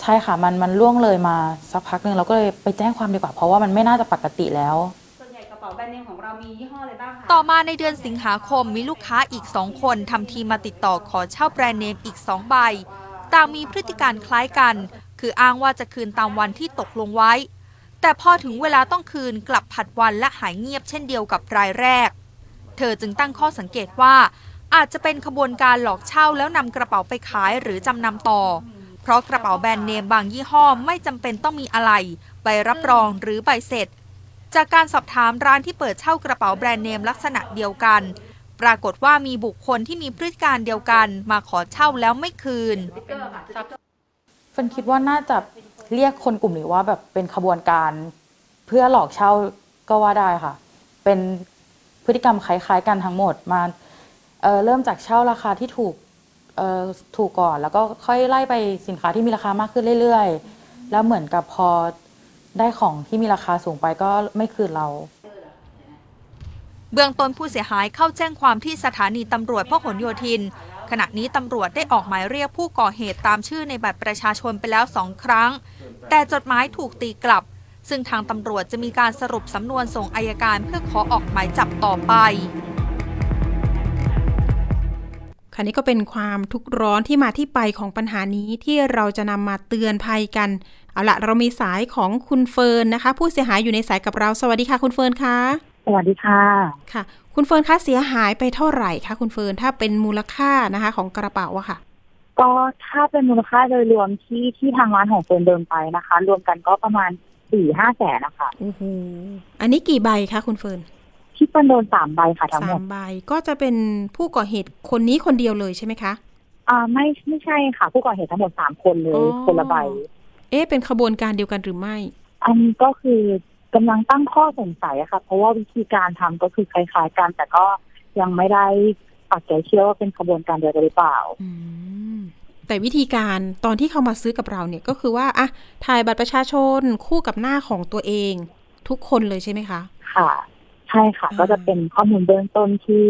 ใช่ค่ะ มันมันล่วงเลยมาสักพักหนึ่งเราก็เลยไปแจ้งความดีกว่า เพราะว่ามันไม่น่าจะปกติแล้ว ส่วนใหญ่กระเป๋าแบรนด์เนมของเรามียี่ห้ออะไรบ้างคะต่อมาในเดือนสิงหาคมมีลูกค้าอีกสองคนทำทีมาติดต่อขอเช่าแบรนด์เนมอีกสองใบ ต่างมีพฤติการคล้ายกัน คืออ้างว่าจะคืนตามวันที่ตกลงไว้ แต่พอถึงเวลาต้องคืนกลับผัดวันและหายเงียบเช่นเดียวกับรายแรก เธอจึงตั้งข้อสังเกตว่า อาจจะเป็นขบวนการหลอกเช่าแล้วนำกระเป๋าไปขายหรือจำนำต่อ เพราะกระเป๋าแบรนด์เนมบางยี่ห้อไม่จำเป็นต้องมีอะไรใบรับรองหรือใบเสร็จ จากการสอบถามร้านที่เปิดเช่ากระเป๋าแบรนด์เนมลักษณะเดียวกันปรากฏว่ามีบุคคลที่มีพฤติการเดียวกันมาขอเช่าแล้วไม่คืน เฟิร์นคิดว่าน่าจะเรียกคนกลุ่มนี้ว่าแบบเป็นขบวนการเพื่อหลอกเช่าก็ว่าได้ค่ะ เป็นพฤติกรรมคล้ายๆกันทั้งหมดมาเอ่อเริ่มจากเช่าราคาที่ถูกเอ่อถูกก่อน แล้วก็ค่อยไล่ไปสินค้าที่มีราคามากขึ้นเรื่อยๆ แล้วเหมือนกับพอได้ของที่มีราคาสูงไปก็ไม่คืนเรา เบื้องต้นผู้เสียหายเข้าแจ้งความที่สถานีตำรวจพหลโยธิน ขณะนี้ตำรวจได้ออกหมายเรียกผู้ก่อเหตุตามชื่อในบัตรประชาชนไปแล้วสองครั้ง แต่จดหมายถูกตีกลับ ซึ่งทางตำรวจจะมีการสรุปสำนวนส่งอายการเพื่อขอออกหมายจับต่อไปค่ะนี่ก็เป็นความทุกข์ร้อนที่มาที่ไปของปัญหานี้ที่เราจะนำมาเตือนภัยกัน เอาละเรามีสายของคุณเฟิร์นนะคะ ผู้เสียหายอยู่ในสายกับเรา สวัสดีค่ะคุณเฟิร์นคะสวัสดีค่ะ ค่ะ คุณเฟิร์นคะเสียหายไปเท่าไหร่คะคุณเฟิร์นถ้าเป็นมูลค่านะคะ ของกระเป๋าอะค่ะ ก็ถ้าเป็นมูลค่าโดยรวมที่ที่ทางร้านของเฟิร์นเดินไปนะคะ รวมกันก็ประมาณสี่ห้าแสนนะคะโอ้โหอันนี้กี่ใบคะคุณเฟิร์นที่เฟิร์นโดนสามใบค่ะทั้งหสามดมใบก็จะเป็นผู้ก่อเหตุคนนี้คนเดียวเลยใช่ไหมคะอ่าไม่ไม่ใช่ค่ะ ผู้ก่อเหตุทั้งหมดสามคนเลอ๋ยอคนละใบ เอ๊ะเป็นขบวนการเดียวกันหรือไม่ อันนี้ก็คือ กำลังตั้งข้อสงสัยอะค่ะ เพราะว่าวิธีการทำก็คือคล้ายๆกันแต่ก็ยังไม่ได้ปักใจเชื่อว่าเป็นขบวนการเดียวกันหรือเปล่าอืมแต่วิธีการตอนที่เขามาซื้อกับเราเนี่ยก็คือว่าอะถ่ายบัตรประชาชนคู่กับหน้าของตัวเอง ทุกคนเลยใช่ไหมคะ ค่ะ ใช่ค่ะอ่าก็จะเป็นข้อมูลเบื้องต้นที่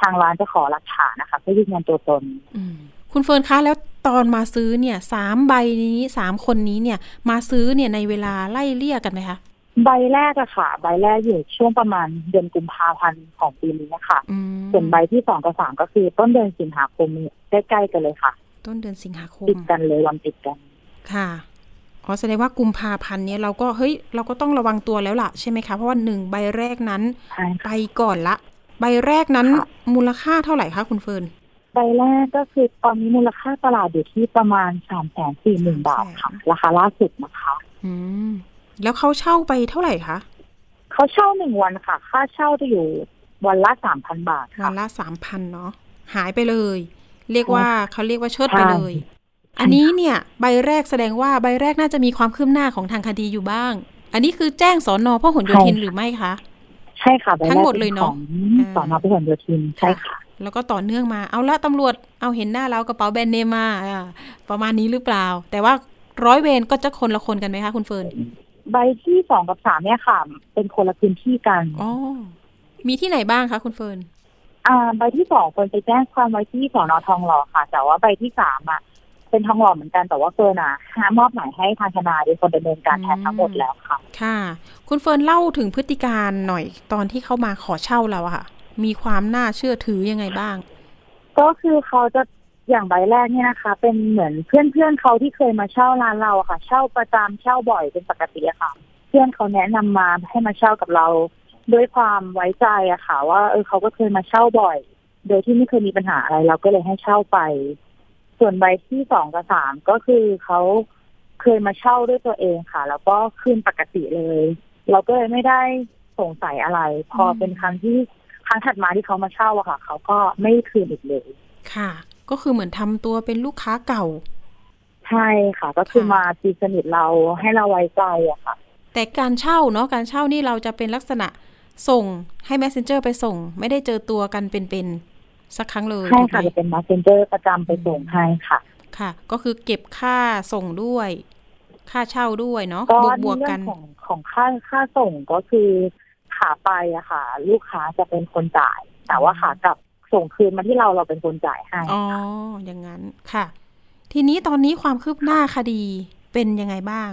ทางร้านจะขอหลักฐานนะคะเพื่อยืนยันตัวตนอืมคุณเฟิร์นคะแล้วตอนมาซื้อเนี่ยสามใบนี้สามคนนี้เนี่ย มาซื้อเนี่ยในเวลาไล่เลี่ยกันไหมคะ ใบแรกอะค่ะ ใบแรกอยู่ช่วงประมาณเดือนกุมภาพันธ์ของปีนี้นะคะอืมส่วนใบที่สองกับสามก็คือ ต้นเดือนสิงหาคมใกล้ๆกันเลยค่ะ ต้นเดือนสิงหาคมติดกันเลยวันติดกัน ค่ะอ๋อแสดงว่ากุมภาพันธ์เนี่ยเราก็เฮ้ยเราก็ต้องระวังตัวแล้วล่ะใช่ไหมคะ เพราะว่าหนึ่งใบแรกนั้นใช่ไปค่ะก่อนละ ใบแรกนั้นค่ะมูลค่าเท่าไหร่คะคุณเฟิร์นใบแรกก็คือตอนนี้มูลค่าตลาดอยู่ที่ประมาณสามแสนสี่หมื่นบาทค่ะราคาล่าสุดนะคะ อืม แล้วเขาเช่าไปเท่าไหร่คะเขาเช่าหนึ่งวันค่ะ ค่าเช่าจะอยู่วันละสามพันบาทวัค่ะนละสามพันเนาะหายไปเลย เรียกว่าเขาเรียกว่าเชิดไปใช่เลย อันนี้เนี่ย ใบแรกแสดงว่าใบแรกน่าจะมีความคืบหน้าของทางคดีอยู่บ้าง อันนี้คือแจ้งสอนอพหลโยธินหรือไม่คะใช่ค่ะใบแรกทั้งหมดเลยเนอะของอ่าสอนอพหลโยธินใช่ค่ะแล้วก็ต่อเนื่องมาเอาละตำรวจเอาเห็นหน้าเรากระเป๋าแบรนด์เนมมาอ่าประมาณนี้หรือเปล่า แต่ว่าร้อยเวรก็จะคนละคนกันไหมคะคุณเฟิร์น ใบที่สองกับสามเนี่ยค่ะ เป็นคนละพื้นที่กันอ๋อมีที่ไหนบ้างคะคุณเฟิร์นอ่า ใบที่สองคนไปแจ้งความไว้ที่สอนอทองหล่อค่ะ แต่ว่าใบที่สามอะเป็นทองหล่อเหมือนกันแต่ว่าเฟิร์นอะหามอบหมายให้ทางทนายเป็นคนดำเนินการแทนทั้งหมดแล้วค่ะ ค่ะ คุณเฟิร์นเล่าถึงพฤติการหน่อยตอนที่เขามาขอเช่าเราอะค่ะ มีความน่าเชื่อถือยังไงบ้าง ก็คือเขาจะ อย่างใบแรกเนี่ยนะคะ เป็นเหมือนเพื่อนเพื่อนๆเขาที่เคยมาเช่าร้านเราค่ะ เช่าประจำเช่าบ่อยเป็นปกติอะค่ะ เพื่อนเขาแนะนำมาให้มาเช่ากับเรา ด้วยความไว้ใจอะค่ะ ว่าเออเขาก็เคยมาเช่าบ่อย โดยที่ไม่เคยมีปัญหาอะไรเราก็เลยให้เช่าไป ส่วนใบที่สองกับสามก็คือเขาเคยมาเช่าด้วยตัวเองค่ะ แล้วก็คืนปกติเลย เราก็เลยไม่ได้สงสัยอะไร พอเป็นครั้งที่ครั้งถัดมาที่เขามาเช่าอะค่ะ เขาก็ไม่คืนอีกเลย ค่ะ ก็คือเหมือนทำตัวเป็นลูกค้าเก่า ใช่ค่ะ ก็คือค่ะมาตีสนิทเราให้เราไว้ใจอะค่ะ แต่การเช่าเนาะการเช่านี่เราจะเป็นลักษณะส่งให้ messenger ไปส่ง ไม่ได้เจอตัวกันเป็นๆสักครั้งเลยใช่ถูกไหค่ะมจะเป็น messenger ประจำไปส่งให้ค่ะค่ะ ก็คือเก็บค่าส่งด้วย ค่าเช่าด้วยเนาะก็บวกในบวกเรื่กัอนงของของค่าค่าส่งก็คือขาไปอะค่ะ ลูกค้าจะเป็นคนจ่าย แต่ว่าขากลับ ส่งคืนมาที่เราเราเป็นคนจ่ายให้อ๋ออย่างนั้นค่ะ ทีนี้ตอนนี้ความคืบหน้าคดีเป็นยังไงบ้าง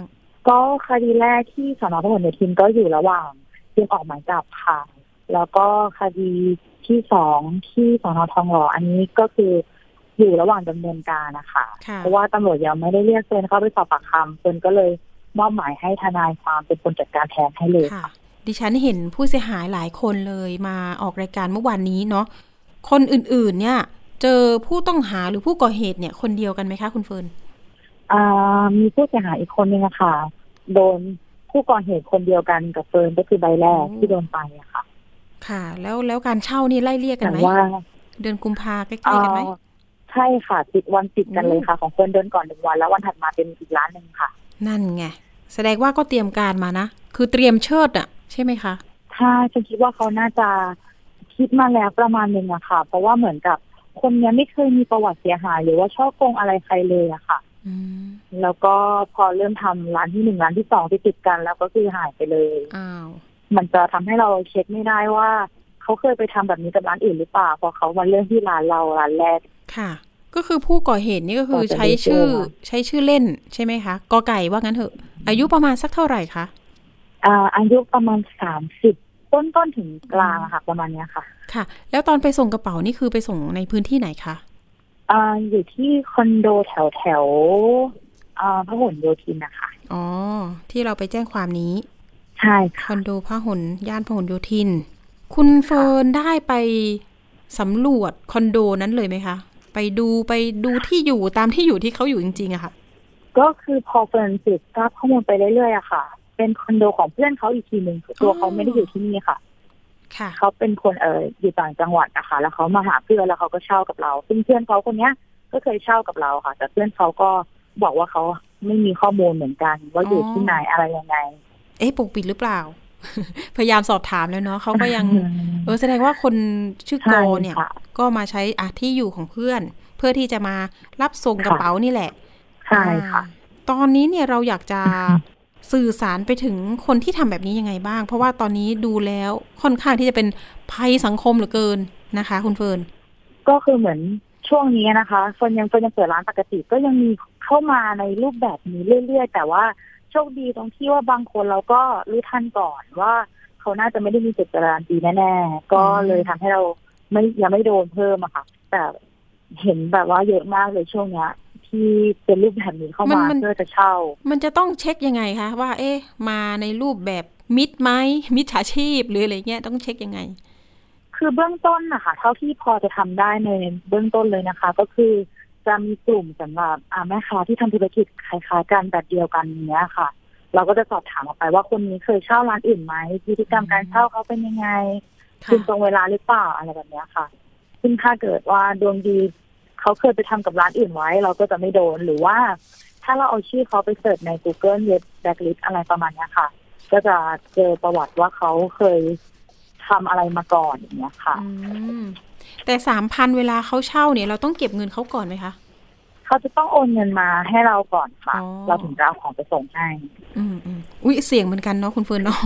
ก็คดีแรกที่สนพหลโยธินก็อยู่ระหว่างเตรียมออกหมายจับค่ะ แล้วก็คดีที่สองที่สนทองหล่ออันนี้ก็คืออยู่ระหว่างดำเนินการนะคะค่ะเพราะว่าตำรวจยังไม่ได้เรียกเซนเข้าไปสอบปากคำเซนก็เลยมอบหมายให้ทนายความเป็นคนจัดการแทนให้เลยค่ะค่ะดิฉันเห็นผู้เสียหายหลายคนเลยมาออกรายการเมื่อวานนี้เนาะ คนอื่นๆ เนี่ย เจอผู้ต้องหาหรือผู้ก่อเหตุเนี่ย คนเดียวกันไหมคะคุณเฟิร์นอ่ามีผู้เสียหายอีกคนนึงอะค่ะ โดนผู้ก่อเหตุคนเดียวกันกับเฟิร์นก็คือใบแรกโอ้ที่โดนไปอะค่ะ ค่ะ แล้วแล้วการเช่านี่ไล่เรียกกันแต่ไหมว่า เดือนกุมภาใกล้ๆกันไหมอ่าใช่ค่ะติดวันติดกันเลยค่ะ ของเฟิร์นเดินก่อนหนึ่งวัน แล้ววันถัดมาเป็นอีกร้านหนึ่งค่ะ นั่นไงแสดงว่าก็เตรียมการมานะ คือเตรียมเชิดอะใช่ไหมคะ ถ้าฉันคิดว่าเขาน่าจะ คิดมาแล้วประมาณหนึ่งอะค่ะ เพราะว่าเหมือนกับคนเนี้ยไม่เคยมีประวัติเสียหายหรือว่าช่อโกงอะไรใครเลยอะค่ะอืมแล้วก็พอเริ่มทำร้านที่หนึ่งร้านที่สองที่ติดกัน แล้วก็คือหายไปเลยอ้าวมันจะทำให้เราเช็คไม่ได้ว่า เขาเคยไปทำแบบนี้กับร้านอื่นหรือเปล่าเพราะเขามาเรื่องที่ร้านเราร้านแรกค่ะ ก็คือผู้ก่อเหตุนี่ก็คือก็จะใช้ได้ชื่อเจอมาใช้ชื่อเล่นใช่ไหมคะกอไก่ว่างั้นเถอะ อายุประมาณสักเท่าไหร่คะอ่าอายุประมาณสามสิบ ต้นต้นๆถึงกลางอะค่ะ ประมาณเนี้ยค่ะ ค่ะ แล้วตอนไปส่งกระเป๋านี่คือไปส่งในพื้นที่ไหนคะอ่าอยู่ที่คอนโดแถวแถวๆอ่าพหลโยธินนะคะอ๋อ ที่เราไปแจ้งความนี้ ใช่ค่ะ คอนโดพหลย่านพหลโยธิน คุณเฟิร์นได้ไปสำรวจคอนโดนั้นเลยไหมคะ ไปดูไปดูที่อยู่ตามที่อยู่ที่เขาอยู่จริงๆอะค่ะ ก็คือพอเฟิร์นสืบทราบข้อมูลไปเรื่อยๆอะค่ะ เป็นคอนโดของเพื่อนเขาอีกทีหนึ่งตัวเขาไม่ได้อยู่ที่นี่ค่ะค่ะเขาเป็นคนเอออยู่ต่างจังหวัดนะคะแล้วเขามาหาเพื่อนแล้วเขาก็เช่ากับเรา ซึ่งเพื่อนเขาคนเนี้ย ก็เคยเช่ากับเราค่ะ แต่เพื่อนเขาก็บอกว่าเขาไม่มีข้อมูลเหมือนกัน ว่าอยู่ที่ไหนอะไรยังไง เอ๊ะปกปิดหรือเปล่า พยายามสอบถามแล้วเนาะเขาก็ยัง เออแสดงว่าคนชื่อโกใช่เนี่ยค่ะก็มาใช้อะที่อยู่ของเพื่อน เพื่อที่จะมารับส่งกระเป๋านี่แหละใช่ค่ะอ่าตอนนี้เนี่ยเราอยากจะ สื่อสารไปถึงคนที่ทำแบบนี้ยังไงบ้าง เพราะว่าตอนนี้ดูแล้วค่อนข้างที่จะเป็นภัยสังคมเหลือเกินนะคะ คุณเฟิร์นก็คือเหมือนช่วงนี้นะคะเฟิร์นยังเฟิร์นยังเปิดร้านปกติก็ยังมีเข้ามาในรูปแบบนี้เรื่อย ๆ แต่ว่าโชคดีตรงที่ว่าบางคนเราก็รู้ทันก่อนว่าเขาน่าจะไม่ได้มีเจตนาดีแน่ๆก็เลยทำให้เราไม่ยังไม่โดนเพิ่มอะค่ะ แต่เห็นแบบว่าเยอะมากเลยช่วงเนี้ย ที่เป็นรูปแบบนี้เข้ามามันเพื่อจะเช่า มันจะต้องเช็คยังไงคะว่า เอ๊ะ มาในรูปแบบมิดไหมมิจฉาชีพหรืออะไรเงี้ยต้องเช็คยังไง คือเบื้องต้นนะคะเท่าที่พอจะทำได้ในเบื้องต้นเลยนะคะ ก็คือจะมีกลุ่มสำหรับอ่าแม่ค้าที่ทำธุรกิจคล้ายๆกันแบบเดียวกันอย่างเนี้ยค่ะ เราก็จะสอบถามออกไปว่าคนนี้เคยเช่าร้านอื่นไหมพฤติกรรมการเช่าเขาเป็นยังไงคืนตรงเวลาหรือเปล่าอะไรแบบเนี้ยค่ะ ซึ่งถ้าเกิดว่าดวงดี เขาเคยไปทำกับร้านอื่นไว้ เราก็จะไม่โดนหรือว่า ถ้าเราเอาชื่อเขาไป search ใน Google เว็บแบ็กลิสอะไรประมาณเนี้ยค่ะ ก็จะเจอประวัติว่าเขาเคยทำอะไรมาก่อนอย่างเงี้ยค่ะอืมแต่สามพันเวลาเขาเช่าเนี่ย เราต้องเก็บเงินเขาก่อนไหมคะเขาจะต้องโอนเงินมาให้เราก่อนค่ะอ๋อเราถึงจะเอาของไปส่งให้ อืมอืมอุ้ยเสี่ยงเหมือนกันเนาะคุณเฟิร์นเนาะ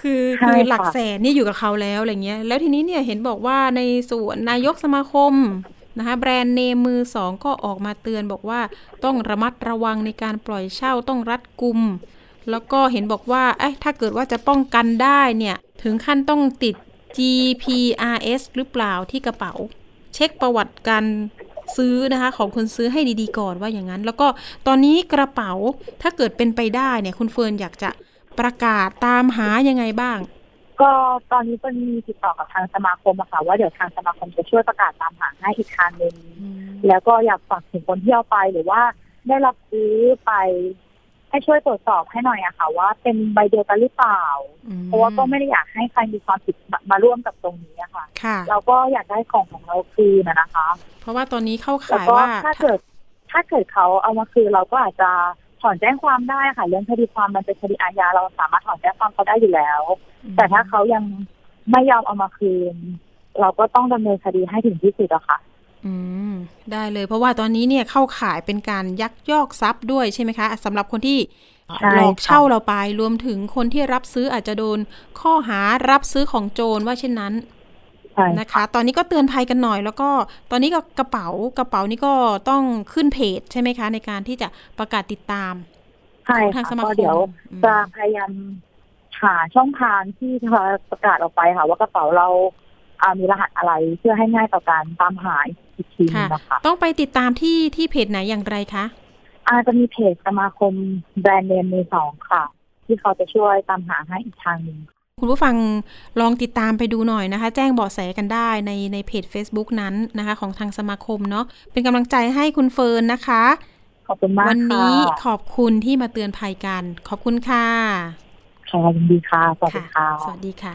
คือใช่คือหลักค่ะแสนนี่อยู่กับเขาแล้วอะไรเงี้ย แล้วทีนี้เนี่ยเห็นบอกว่าในส่วนนายกสมาคม นะคะแบรนด์เนมมือสองก็ออกมาเตือนบอกว่าต้องระมัดระวังในการปล่อยเช่าต้องรัดกุม แล้วก็เห็นบอกว่าเอ้ถ้าเกิดว่าจะป้องกันได้เนี่ย ถึงขั้นต้องติด GPRS หรือเปล่าที่กระเป๋า เช็คประวัติการซื้อนะคะของคนซื้อให้ดีๆก่อนว่าอย่างนั้น แล้วก็ตอนนี้กระเป๋าถ้าเกิดเป็นไปได้เนี่ยคุณเฟิร์นอยากจะประกาศตามหายังไงบ้าง ก็ตอนนี้เป็นมีติดต่อกับทางสมาคมอะค่ะว่าเดี๋ยวทางสมาคมจะช่วยประกาศตามหาให้อีกทางหนึ่งแล้วก็อยากฝากถึงคนที่เอาไปหรือว่าได้รับซื้อไป ให้ช่วยตรวจสอบให้หน่อยอะค่ะ ว่าเป็นใบเดียวกันหรือเปล่าอืมเพราะว่าก็ไม่ได้อยากให้ใครมีความผิดมาร่วมกับตรงนี้อะค่ะค่ะเราก็อยากได้ของของเราคืนนะนะคะ เพราะว่าตอนนี้เข้าแล้วขายก็ว่าถ้าเกิด ถ้าเกิดเขาเอามาคืนเราก็อาจจะ ถอนแจ้งความได้ค่ะ เรื่องคดีความมันเป็นคดีอาญาเราสามารถถอนแจ้งความเขาได้อยู่แล้ว แต่ถ้าเขายังไม่ยอมเอามาคืน เราก็ต้องดำเนินคดีให้ถึงที่สุดอะค่ะ อืม ได้เลย เพราะว่าตอนนี้เนี่ยเข้าขายเป็นการยักยอกทรัพย์ด้วยใช่ไหมคะสำหรับคนที่ใช่หลอกค่ะเช่าเราไปรวมถึงคนที่รับซื้ออาจจะโดน ข้อหารับซื้อของโจรว่าเช่นนั้นใช่ นะคะ ตอนนี้ก็เตือนภัยกันหน่อยแล้วก็ตอนนี้ก็กระเป๋ากระเป๋านี่ก็ต้องขึ้นเพจใช่ไหมคะ ในการที่จะประกาศติดตามใช่ของทางค่ะสมาคมก็เดี๋ยวอืมจะพยายามหาช่องทางที่จะประกาศออกไปค่ะ ว่ากระเป๋าเราอ่ามีรหัสอะไรเพื่อให้ง่ายต่อการตามหาอีกทีนึค่ะงนะคะต้องไปติดตามที่ที่เพจไหนอย่างไรคะอาจจะมีเพจสมาคมแบรนด์เนมมือสองค่ะ ที่เขาจะช่วยตามหาให้อีกทางหนึ่ง คุณผู้ฟังลองติดตามไปดูหน่อยนะคะ แจ้งเบาะแสกันได้ในในเพจ Facebook นั้นนะคะ ของทางสมาคมเนาะเป็นกำลังใจให้คุณเฟิร์นนะคะ ขอบคุณมากวัค่ะนี้ขอบคุณที่มาเตือนภัยกัน ขอบคุณค่ะค่ะยินดีค่ะสวัสดีค่ะสวัสดีค่ะ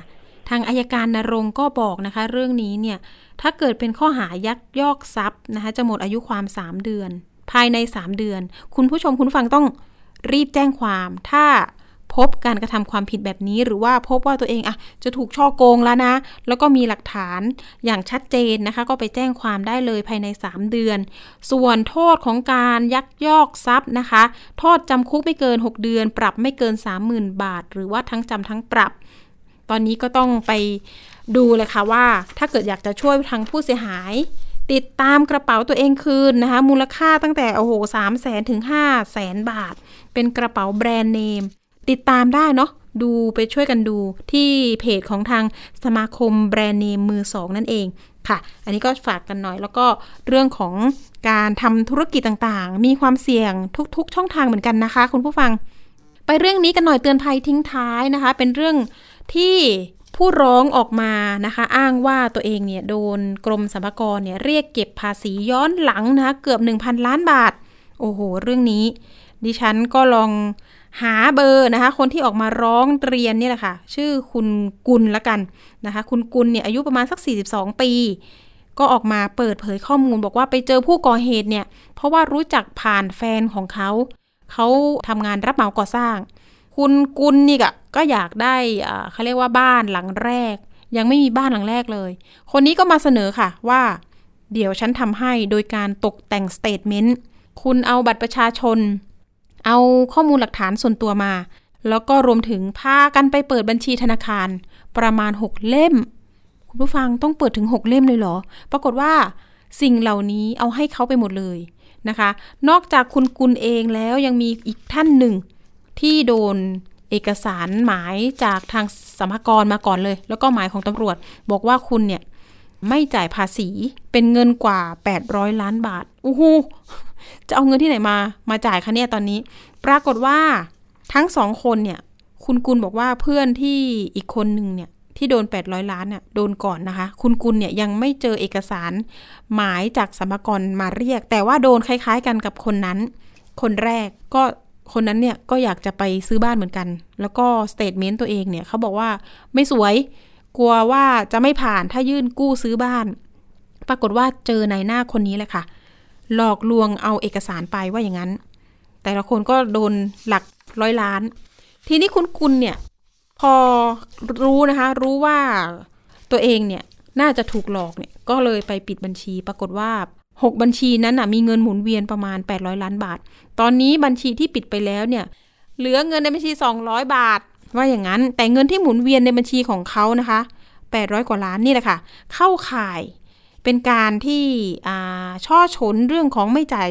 ทางอายการนรงค์ก็บอกนะคะ เรื่องนี้เนี่ย ถ้าเกิดเป็นข้อหายักยอกทรัพย์นะคะ จะหมดอายุความ3เดือน ภายใน3เดือน คุณผู้ชมคุณผู้ฟังต้องรีบแจ้งความถ้า พบการกระทำความผิดแบบนี้ หรือว่าพบว่าตัวเองอะจะถูกช่อโกงแล้วนะ แล้วก็มีหลักฐานอย่างชัดเจนนะคะ ก็ไปแจ้งความได้เลยภายใน 3 เดือน ส่วนโทษของการยักยอกทรัพย์นะคะ โทษจำคุกไม่เกิน 6 เดือน ปรับไม่เกิน 30,000 บาท หรือว่าทั้งจำทั้งปรับ ตอนนี้ก็ต้องไปดูเลยค่ะว่า ถ้าเกิดอยากจะช่วยทางผู้เสียหายติดตามกระเป๋าตัวเองคืนนะคะ มูลค่าตั้งแต่โอ้โหสามแสนถึงห้าแสนบาท เป็นกระเป๋าแบรนด์เนม ติดตามได้เนาะดูไปช่วยกันดูที่เพจของทางสมาคมแบรนด์เนมมือสองนั่นเองค่ะ อันนี้ก็ฝากกันหน่อย แล้วก็เรื่องของการทำธุรกิจต่างๆ มีความเสี่ยงทุกๆ ช่องทางเหมือนกันนะคะ คุณผู้ฟัง ไปเรื่องนี้กันหน่อยเตือนภัยทิ้งท้ายนะคะ เป็นเรื่องที่ผู้ร้องออกมานะคะ อ้างว่าตัวเองเนี่ยโดนกรมสรรพากรเนี่ยเรียกเก็บภาษีย้อนหลังนะคะเกือบ 1,000 ล้านบาท โอ้โห เรื่องนี้ ดิฉันก็ลอง หาเบอร์นะคะ คนที่ออกมาร้องเรียนนี่แหละค่ะ ชื่อคุณกุลละกันนะคะ คุณกุลเนี่ยอายุประมาณสัก 42 ปี ก็ออกมาเปิดเผยข้อมูล บอกว่าไปเจอผู้ก่อเหตุเนี่ย เพราะว่ารู้จักผ่านแฟนของเขา เขาทำงานรับเหมาก่อสร้าง คุณกุลนี่ก็ก็อยากได้เขาเรียกว่าบ้านหลังแรก ยังไม่มีบ้านหลังแรกเลย คนนี้ก็มาเสนอค่ะว่า เดี๋ยวฉันทำให้โดยการตกแต่งสเตทเมนต์คุณเอาบัตรประชาชน เอาข้อมูลหลักฐานส่วนตัวมา แล้วก็รวมถึงพากันไปเปิดบัญชีธนาคารประมาณ 6 เล่ม คุณผู้ฟังต้องเปิดถึง 6 เล่มเลยเหรอ ปรากฏว่าสิ่งเหล่านี้เอาให้เขาไปหมดเลยนะคะ นอกจากคุณกุลเองแล้วยังมีอีกท่านหนึ่งที่โดนเอกสารหมายจากทางสมภากรมาก่อนเลย แล้วก็หมายของตำรวจ บอกว่าคุณเนี่ยไม่จ่ายภาษีเป็นเงินกว่า 800 ล้านบาทอู้หู จะเอาเงินที่ไหนมามาจ่ายคะเนี่ยตอนนี้ ปรากฏว่าทั้งสองคนเนี่ย คุณกุลบอกว่าเพื่อนที่อีกคนหนึ่งเนี่ยที่โดน 800 ล้านเนี่ยโดนก่อนนะคะ คุณกุลเนี่ยยังไม่เจอเอกสารหมายจากสมภากรมาเรียก แต่ว่าโดนคล้าย ๆ กันกับคนนั้น คนแรกก็คนนั้นเนี่ยก็อยากจะไปซื้อบ้านเหมือนกัน แล้วก็ statement ตัวเองเนี่ยเขาบอกว่าไม่สวย กลัวว่าจะไม่ผ่านถ้ายื่นกู้ซื้อบ้าน ปรากฏว่าเจอนายหน้าคนนี้แหละค่ะ หลอกลวงเอาเอกสารไปว่าอย่างนั้น แต่ละคนก็โดนหลักร้อยล้าน ทีนี้คุณคุณเนี่ย พอรู้นะคะ รู้ว่าตัวเองเนี่ยน่าจะถูกหลอกเนี่ยก็เลยไปปิดบัญชี ปรากฏว่า 6 บัญชีนั้นนะมีเงินหมุนเวียนประมาณ 800 ล้านบาท ตอนนี้บัญชีที่ปิดไปแล้วเนี่ย เหลือเงินในบัญชี 200 บาท ว่าอย่างนั้น แต่เงินที่หมุนเวียนในบัญชีของเขานะคะ 800 กว่าล้านนี่แหละค่ะ เข้าข่าย เป็นการที่ช่อฉนเรื่องของไม่จ่าย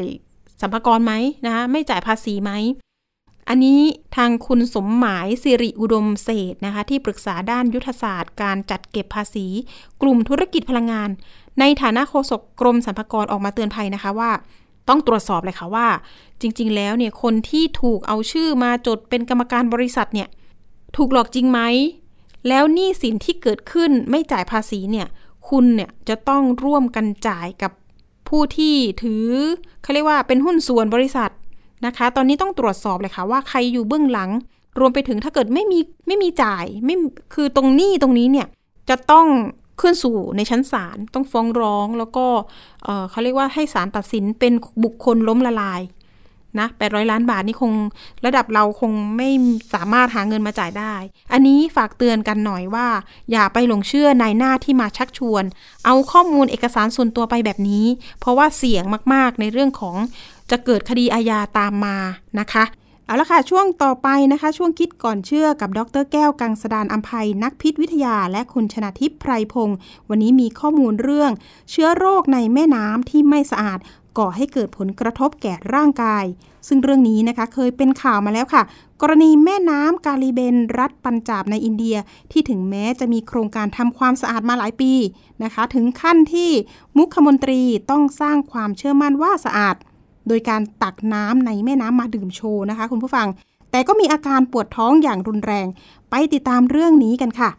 สัมภาระไหมนะคะไม่จ่ายภาษีไหม อันนี้ทางคุณสมหมายสิริอุดมเศษนะคะที่ปรึกษาด้านยุทธศาสตร์ การจัดเก็บภาษี กลุ่มธุรกิจพลังงาน ในฐานะโฆษกกรมสรรพากรออกมาเตือนภัยนะคะว่าต้องตรวจสอบเลยค่ะว่า จริง ๆ แล้วเนี่ยคนที่ถูกเอาชื่อมาจดเป็นกรรมการบริษัทเนี่ยถูกหลอกจริงไหม แล้วหนี้สินที่เกิดขึ้นไม่จ่ายภาษีเนี่ย คุณเนี่ยจะต้องร่วมกันจ่ายกับผู้ที่ถือเขาเรียกว่าเป็นหุ้นส่วนบริษัทนะคะ ตอนนี้ต้องตรวจสอบเลยค่ะว่าใครอยู่เบื้องหลัง รวมไปถึงถ้าเกิดไม่มีไม่มีจ่ายไม่คือตรงหนี้ตรงนี้เนี่ยจะต้องขึ้นสู่ในชั้นศาลต้องฟ้องร้องแล้วก็เขาเรียกว่าให้ศาลตัดสินเป็นบุคคลล้มละลาย นะ800ล้านบาทนี่คงระดับเราคงไม่สามารถหาเงินมาจ่ายได้ อันนี้ฝากเตือนกันหน่อยว่า อย่าไปหลงเชื่อนายหน้าที่มาชักชวน เอาข้อมูลเอกสารส่วนตัวไปแบบนี้ เพราะว่าเสี่ยงมากๆในเรื่องของจะเกิดคดีอาญาตามมานะคะเอาละค่ะ ช่วงต่อไปนะคะ ช่วงคิดก่อนเชื่อกับดรแก้วกังสดานอัมภัยนักพิษวิทยา และคุณชนาทิพย์ไพรพงศ์วันนี้มีข้อมูลเรื่อง เชื้อโรคในแม่น้ำที่ไม่สะอาด ก่อให้เกิดผลกระทบแก่ร่างกาย ซึ่งเรื่องนี้นะคะเคยเป็นข่าวมาแล้วค่ะ กรณีแม่น้ำกาลีเบน รัฐปัญจาบในอินเดียที่ถึงแม้จะมีโครงการทำความสะอาดมาหลายปีนะคะ ถึงขั้นที่มุขมนตรีต้องสร้างความเชื่อมั่นว่าสะอาด โดยการตักน้ำในแม่น้ำมาดื่มโชว์นะคะ คุณผู้ฟัง แต่ก็มีอาการปวดท้องอย่างรุนแรง ไปติดตามเรื่องนี้กันค่ะ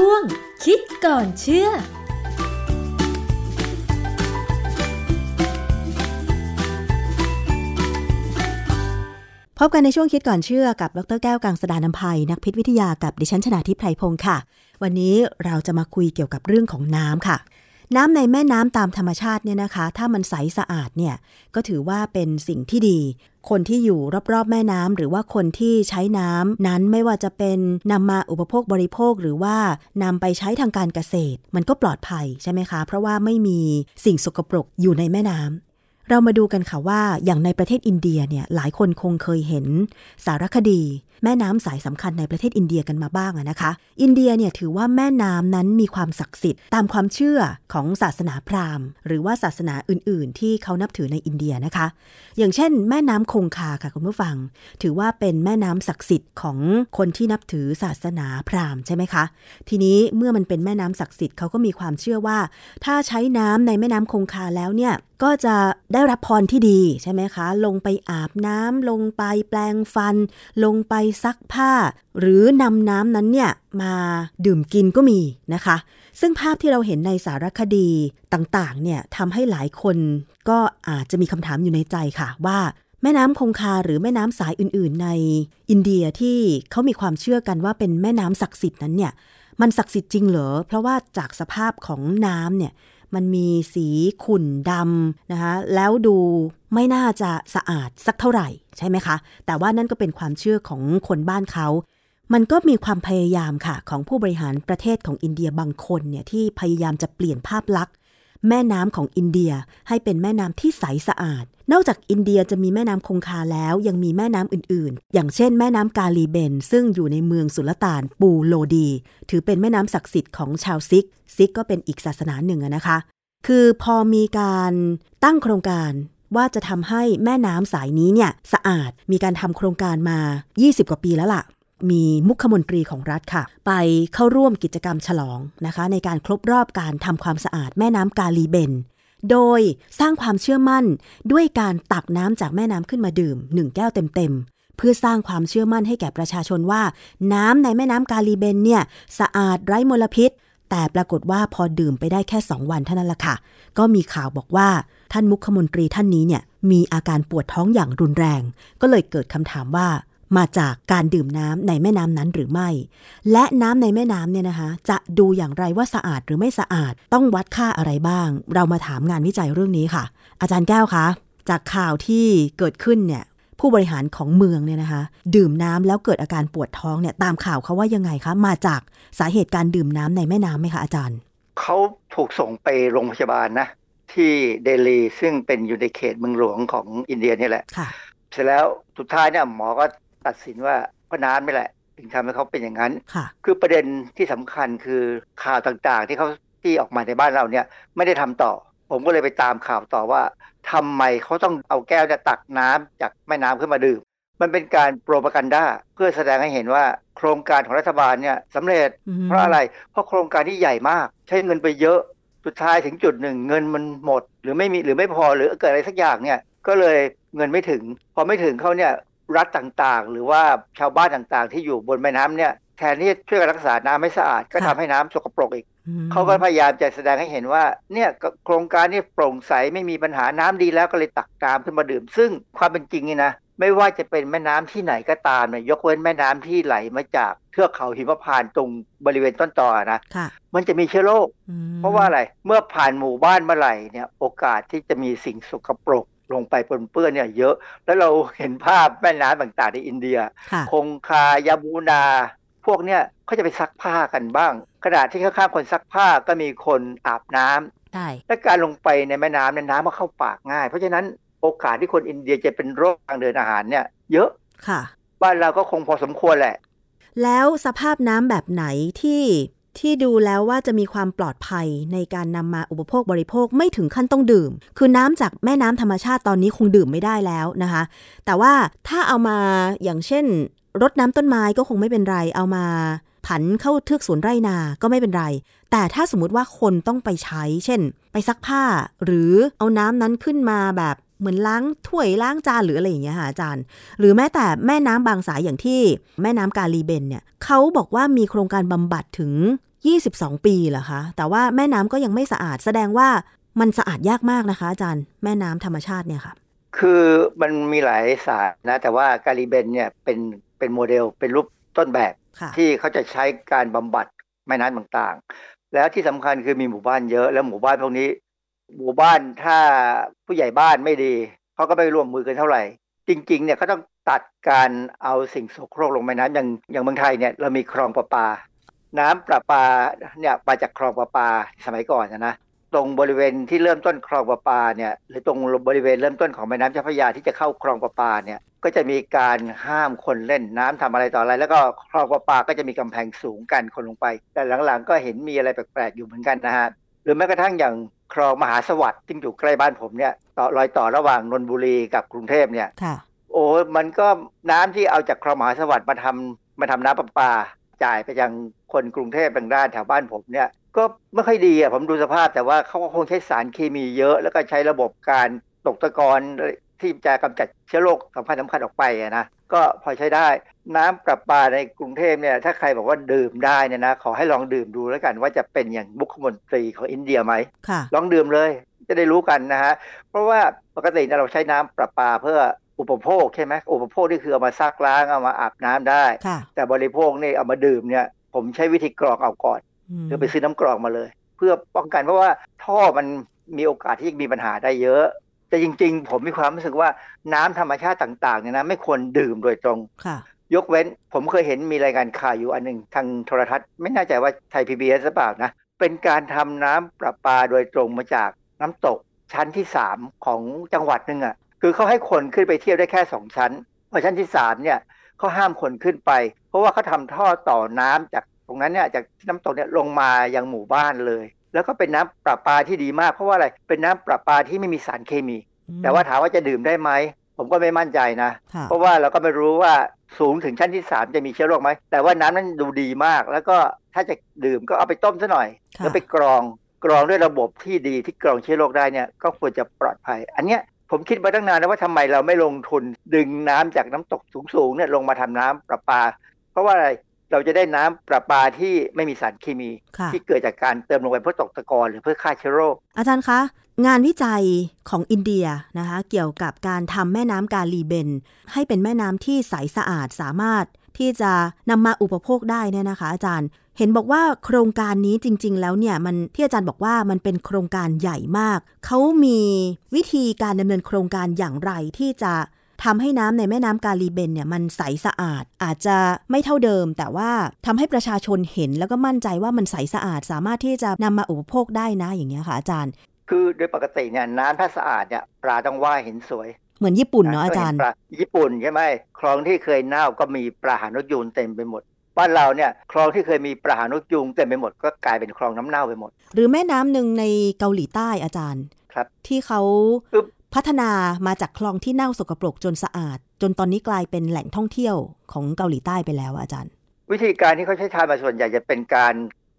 ช่วง คิดก่อนเชื่อพบกันในช่วงคิดก่อนเชื่อกับ ดรแก้วกังสดานนภัย นักพิษวิทยากับดิฉันชนาทิพไพรพงศ์ค่ะ วันนี้เราจะมาคุยเกี่ยวกับเรื่องของน้ำค่ะ น้ำในแม่น้ำตามธรรมชาติเนี่ยนะคะ ถ้ามันใสสะอาดเนี่ย ก็ถือว่าเป็นสิ่งที่ดี คนที่อยู่รอบๆแม่น้ำหรือว่าคนที่ใช้น้ำนั้นไม่ว่าจะเป็นนำมาอุปโภคบริโภคหรือว่านำไปใช้ทางการเกษตร มันก็ปลอดภัยใช่ไหมคะ เพราะว่าไม่มีสิ่งสกปรกอยู่ในแม่น้ำเรามาดูกันค่ะว่าอย่างในประเทศอินเดียเนี่ยหลายคนคงเคยเห็น สารคดี แม่น้ำสายสำคัญในประเทศอินเดียกันมาบ้างนะคะ อินเดียเนี่ยถือว่าแม่น้ำนั้นมีความศักดิ์สิทธิ์ตามความเชื่อของศาสนาพราหมณ์ หรือว่าศาสนาอื่น ๆ ที่เขานับถือในอินเดียนะคะ อย่างเช่น แม่น้ำคงคาค่ะคุณผู้ฟัง ถือว่าเป็นแม่น้ำศักดิ์สิทธิ์ของคนที่นับถือศาสนาพราหมณ์ใช่ไหมคะ ทีนี้เมื่อมันเป็นแม่น้ำศักดิ์สิทธิ์เขาก็มีความเชื่อว่า ถ้าใช้น้ำในแม่น้ำคงคาแล้วเนี่ยก็จะได้รับพรที่ดีใช่ไหมคะ ลงไปอาบน้ำลงไปแปลงฟัน ลงไปซักผ้า หรือนำน้ำนั้นเนี่ยมาดื่มกินก็มีนะคะ ซึ่งภาพที่เราเห็นในสารคดีต่างๆเนี่ยทำให้หลายคนก็อาจจะมีคำถามอยู่ในใจค่ะว่าแม่น้ำคงคาหรือแม่น้ำสายอื่นๆ ในอินเดียที่เขามีความเชื่อกันว่าเป็นแม่น้ำศักดิ์สิทธิ์นั้นเนี่ยมันศักดิ์สิทธิ์จริงเหรอ เพราะว่าจากสภาพของน้ำเนี่ย มันมีสีขุ่นดำนะคะแล้วดูไม่น่าจะสะอาดสักเท่าไหร่ใช่ไหมคะ แต่ว่านั่นก็เป็นความเชื่อของคนบ้านเขามันก็มีความพยายามค่ะ ของผู้บริหารประเทศของอินเดียบางคนเนี่ยที่พยายามจะเปลี่ยนภาพลักษณ์ แม่น้ำของอินเดียให้เป็นแม่น้ำที่ใสสะอาด นอกจากอินเดียจะมีแม่น้ำคงคาแล้ว ยังมีแม่น้ำอื่นๆ อย่างเช่นแม่น้ำกาลีเบน ซึ่งอยู่ในเมืองสุลต่านปูโลดี ถือเป็นแม่น้ำศักดิ์สิทธิ์ของชาวซิก ซิกก็เป็นอีกศาสนาหนึ่งนะคะ คือพอมีการตั้งโครงการว่าจะทำให้แม่น้ำสายนี้เนี่ยสะอาด มีการทำโครงการมา 20 กว่าปีแล้วละ่ะ มีมุขมนตรีของรัฐค่ะ ไปเข้าร่วมกิจกรรมฉลองนะคะ ในการครบรอบการทำความสะอาดแม่น้ำกาลีเบน โดยสร้างความเชื่อมั่นด้วยการตักน้ำจากแม่น้ำขึ้นมาดื่มหนึ่งแก้วเต็มๆ เพื่อสร้างความเชื่อมั่นให้แก่ประชาชนว่า น้ำในแม่น้ำกาลีเบนเนี่ยสะอาดไร้มลพิษ แต่ปรากฏว่าพอดื่มไปได้แค่สองวันเท่านั้นละค่ะ ก็มีข่าวบอกว่าท่านมุขมนตรีท่านนี้เนี่ยมีอาการปวดท้องอย่างรุนแรง ก็เลยเกิดคำถามว่า มาจากการดื่มน้ำในแม่น้ำนั้นหรือไม่ และน้ำในแม่น้ำเนี่ยนะคะ จะดูอย่างไรว่าสะอาดหรือไม่สะอาด ต้องวัดค่าอะไรบ้าง เรามาถามงานวิจัยเรื่องนี้ค่ะ อาจารย์แก้วคะ จากข่าวที่เกิดขึ้นเนี่ย ผู้บริหารของเมืองเนี่ยนะคะ ดื่มน้ำแล้วเกิดอาการปวดท้องเนี่ย ตามข่าวเขาว่ายังไงคะ มาจากสาเหตุการดื่มน้ำในแม่น้ำไหมคะอาจารย์ เขาถูกส่งไปโรงพยาบาลนะ ที่เดลีซึ่งเป็นอยู่ในเขตเมืองหลวงของอินเดียนี่แหละค่ะเสร็จแล้วสุดท้ายเนี่ยหมอก็ ตัดสินว่าก็น้ำไม่แหละ ถึงทำให้เขาเป็นอย่างนั้นค่ะคือประเด็นที่สำคัญคือข่าวต่างๆ ที่เขาที่ออกมาในบ้านเราเนี่ยไม่ได้ทำต่อ ผมก็เลยไปตามข่าวต่อว่าทำไมเขาต้องเอาแก้วเนี่ยตักน้ำจากแม่น้ำขึ้นมาดื่ม มันเป็นการโปรปกันดาเพื่อแสดงให้เห็นว่าโครงการของรัฐบาลเนี่ยสำเร็จอืมเพราะอะไร เพราะโครงการที่ใหญ่มาก ใช้เงินไปเยอะสุดท้ายถึงจุดหนึ่งเงินมันหมด หรือไม่มีหรือไม่พอหรือเกิดอะไรสักอย่างเนี่ยก็เลยเงินไม่ถึง พอไม่ถึงเขาเนี่ย รัฐต่างๆ หรือว่าชาวบ้านต่างๆ ที่อยู่บนแม่น้ำเนี่ยแทนที่จะช่วยกันรักษาน้ำให้สะอาดก็ทำให้น้ำสกปรกอีกอืมเขาก็พยายามจะแสดงให้เห็นว่าเนี่ยโครงการนี้โปร่งใสไม่มีปัญหาน้ำดีแล้วก็เลยตักน้ำขึ้นมาดื่ม ซึ่งความเป็นจริงนี่นะไม่ว่าจะเป็นแม่น้ำที่ไหนก็ตามเนี่ยยกเว้นแม่น้ำที่ไหลมาจากเทือกเขาหิมพานต์ตรงบริเวณต้นตอนะค่ะมันจะมีเชื้อโรคอืมเพราะว่าอะไรเมื่อผ่านหมู่บ้านเมื่อไหร่เนี่ยโอกาสที่จะมีสิ่งสกปรก ลงไปปนเปื้อนเนี่ยเยอะ แล้วเราเห็นภาพแม่น้ำต่างๆในอินเดียค่ะคงคายาบูนา พวกเนี่ยเขาจะไปซักผ้ากันบ้างขณะที่ข้างๆคนซักผ้าก็มีคนอาบน้ำได้และการลงไปในแม่น้ำเนี่ยน้ำมันเข้าปากง่าย เพราะฉะนั้นโอกาสที่คนอินเดียจะเป็นโรคทางเดินอาหารเนี่ย เยอะค่ะ บ้านเราก็คงพอสมควรแหละ แล้วสภาพน้ำแบบไหนที่ ที่ดูแล้วว่าจะมีความปลอดภัยในการนำมาอุปโภคบริโภคไม่ถึงขั้นต้องดื่ม คือน้ำจากแม่น้ำธรรมชาติตอนนี้คงดื่มไม่ได้แล้วนะคะ แต่ว่าถ้าเอามาอย่างเช่นรดน้ำต้นไม้ก็คงไม่เป็นไร เอามาผันเข้าเทือกสวนไร่นาก็ไม่เป็นไร แต่ถ้าสมมติว่าคนต้องไปใช้ เช่น ไปซักผ้า หรือเอาน้ำนั้นขึ้นมาแบบเหมือนล้างถ้วยล้างจานหรืออะไรอย่างเงี้ยค่ะอาจารย์ หรือแม้แต่แม่น้ำบางสายอย่างที่แม่น้ำกาลีเบนเนี่ยเขาบอกว่ามีโครงการบำบัดถึง 22 ปีเหรอคะ แต่ว่าแม่น้ำก็ยังไม่สะอาด แสดงว่ามันสะอาดยากมากนะคะ อาจารย์ แม่น้ำธรรมชาติเนี่ยค่ะ คือมันมีหลายสายนะ แต่ว่าการีเบนเนี่ยเป็นเป็นโมเดล เป็นรูปต้นแบบค่ะที่เขาจะใช้การบำบัดแม่น้ำต่างๆ แล้วที่สำคัญคือมีหมู่บ้านเยอะ แล้วหมู่บ้านพวกนี้ หมู่บ้านถ้าผู้ใหญ่บ้านไม่ดีเขาก็ไม่ร่วมมือกันเท่าไหร่ จริง ๆ เนี่ยเขาต้องตัดการเอาสิ่งโสโครกลงแม่น้ำอย่างอย่างเมืองไทยเนี่ยเรามีคลองประปา น้ำประปาเนี่ยมาจากคลองประปาสมัยก่อนนะนะตรงบริเวณที่เริ่มต้นคลองประปาเนี่ยหรือตรงบริเวณเริ่มต้นของแม่น้ำเจ้าพระยาที่จะเข้าคลองประปาเนี่ยก็จะมีการห้ามคนเล่นน้ำทำอะไรต่ออะไร แล้วก็คลองประปาก็จะมีกำแพงสูงกันคนลงไป แต่หลังๆ ก็เห็นมีอะไรแปลกๆอยู่เหมือนกันนะฮะหรือแม้กระทั่งอย่างคลองมหาสวัสดิ์ที่อยู่ใกล้บ้านผมเนี่ยต่อรอยต่อระหว่างนนทบุรีกับกรุงเทพเนี่ยค่ะโอ้มันก็น้ำที่เอาจากคลองมหาสวัสดิ์มาทำมาทำน้ำประปา จ่ายไปยังคนกรุงเทพบางด้านแถวบ้านผมเนี่ยก็ไม่ค่อยดีอะผมดูสภาพแต่ว่าเขาก็คงใช้สารเคมีเยอะ แล้วก็ใช้ระบบการตกตะกอนที่จะกำจัดเชื้อโรคสำคัญสำคัญออกไปอะนะก็พอใช้ได้ น้ำประปาในกรุงเทพเนี่ยถ้าใครบอกว่าดื่มได้เนี่ยนะขอให้ลองดื่มดูแล้วกัน ว่าจะเป็นอย่างมุขมนตรีของอินเดียไหมค่ะลองดื่มเลยจะได้รู้กันนะฮะเพราะว่าปกติเนี่ยเราใช้น้ำประปาเพื่อ อุปโภคใช่ไหมอุปโภคนี่คือเอามาซักล้างเอามาอาบน้ำได้ค่ะแต่บริโภคนี่เอามาดื่มเนี่ยผมใช้วิธีกรองเอาก่อนมคือไปซื้อน้ำกรองมาเลย เพื่อป้องกันเพราะว่าท่อมันมีโอกาสที่จะมีปัญหาได้เยอะ แต่จริง ๆ ผมมีความรู้สึกว่าน้ำธรรมชาติต่างๆเนี่ยนะไม่ควรดื่มโดยตรงค่ะยกเว้นผมเคยเห็นมีรายการข่าวอยู่อันหนึ่งทางโทรทัศน์ ไม่แน่ใจว่าไทยพีบีเอสหรือเปล่านะเป็นการทำน้ำประปาโดยตรงมาจากน้ำตกชั้นที่สามของจังหวัดหนึ่งอะ คือเขาให้คนขึ้นไปเที่ยวได้แค่สองชั้นพอชั้นที่สามเนี่ยเขาห้ามคนขึ้นไป เพราะว่าเขาทำท่อต่อน้ำจากตรงนั้นเนี่ยจากที่น้ำตกเนี่ยลงมายังหมู่บ้านเลย แล้วก็เป็นน้ำประปาที่ดีมาก เพราะว่าอะไรเป็นน้ำประปาที่ไม่มีสารเคมี แต่ว่าถามว่าจะดื่มได้ไหมผมก็ไม่มั่นใจนะค่ะเพราะว่าเราก็ไม่รู้ว่าสูงถึงชั้นที่ 3 จะมีเชื้อโรคไหม แต่ว่าน้ำนั้นดูดีมาก แล้วก็ถ้าจะดื่มก็เอาไปต้มซะหน่อยค่ะแล้วไปกรองกรองด้วยระบบที่ดีที่กรองเชื้อโรคได้เนี่ยก็ควรจะปลอดภัย อันเนี้ย ผมคิดมาตั้งนานแล้วว่าทำไมเราไม่ลงทุนดึงน้ำจากน้ำตกสูงๆเนี่ยลงมาทำน้ำประปา เพราะว่าอะไรเราจะได้น้ำประปาที่ไม่มีสารเคมีค่ะที่เกิดจากการเติมลงไปเพื่อตกตะกอนหรือเพื่อฆ่าเชื้อโรค อาจารย์คะ งานวิจัยของอินเดียนะคะเกี่ยวกับการทำแม่น้ำกาลีเบน ให้เป็นแม่น้ำที่ใสสะอาดสามารถที่จะนำมาอุปโภคได้เนี่ยนะคะ อาจารย์ เห็นบอกว่าโครงการนี้จริง ๆ แล้วเนี่ยมันที่อาจารย์บอกว่ามันเป็นโครงการใหญ่มาก เขามีวิธีการดำเนินโครงการอย่างไรที่จะทำให้น้ำในแม่น้ำกาลีเบนเนี่ยมันใสสะอาดอาจจะไม่เท่าเดิม แต่ว่าทำให้ประชาชนเห็นแล้วก็มั่นใจว่ามันใสสะอาด สามารถที่จะนำมาอุปโภคได้นะอย่างเงี้ยค่ะอาจารย์ คือโดยปกติเนี่ยน้ำถ้าสะอาดเนี่ยปลาต้องว่ายเห็นสวย เหมือนญี่ปุ่นเนาะอาจารย์ก็เห็นปลญี่ปุ่นใช่ไหมคลองที่เคยเน่าก็มีปลาหางนกยูงเต็มไปหมด บ้านเราเนี่ยคลองที่เคยมีปลาหางนกยูงเต็มไปหมดก็กลายเป็นคลองน้ำเน่าไปหมด หรือแม่น้ำหนึ่งในเกาหลีใต้อาจารย์ครับ ที่เขาปึ๊บพัฒนามาจากคลองที่เน่าสกปรกจนสะอาด จนตอนนี้กลายเป็นแหล่งท่องเที่ยวของเกาหลีใต้ไปแล้วอะอาจารย์ วิธีการที่เขาใช้ทำมาส่วนใหญ่จะเป็นการ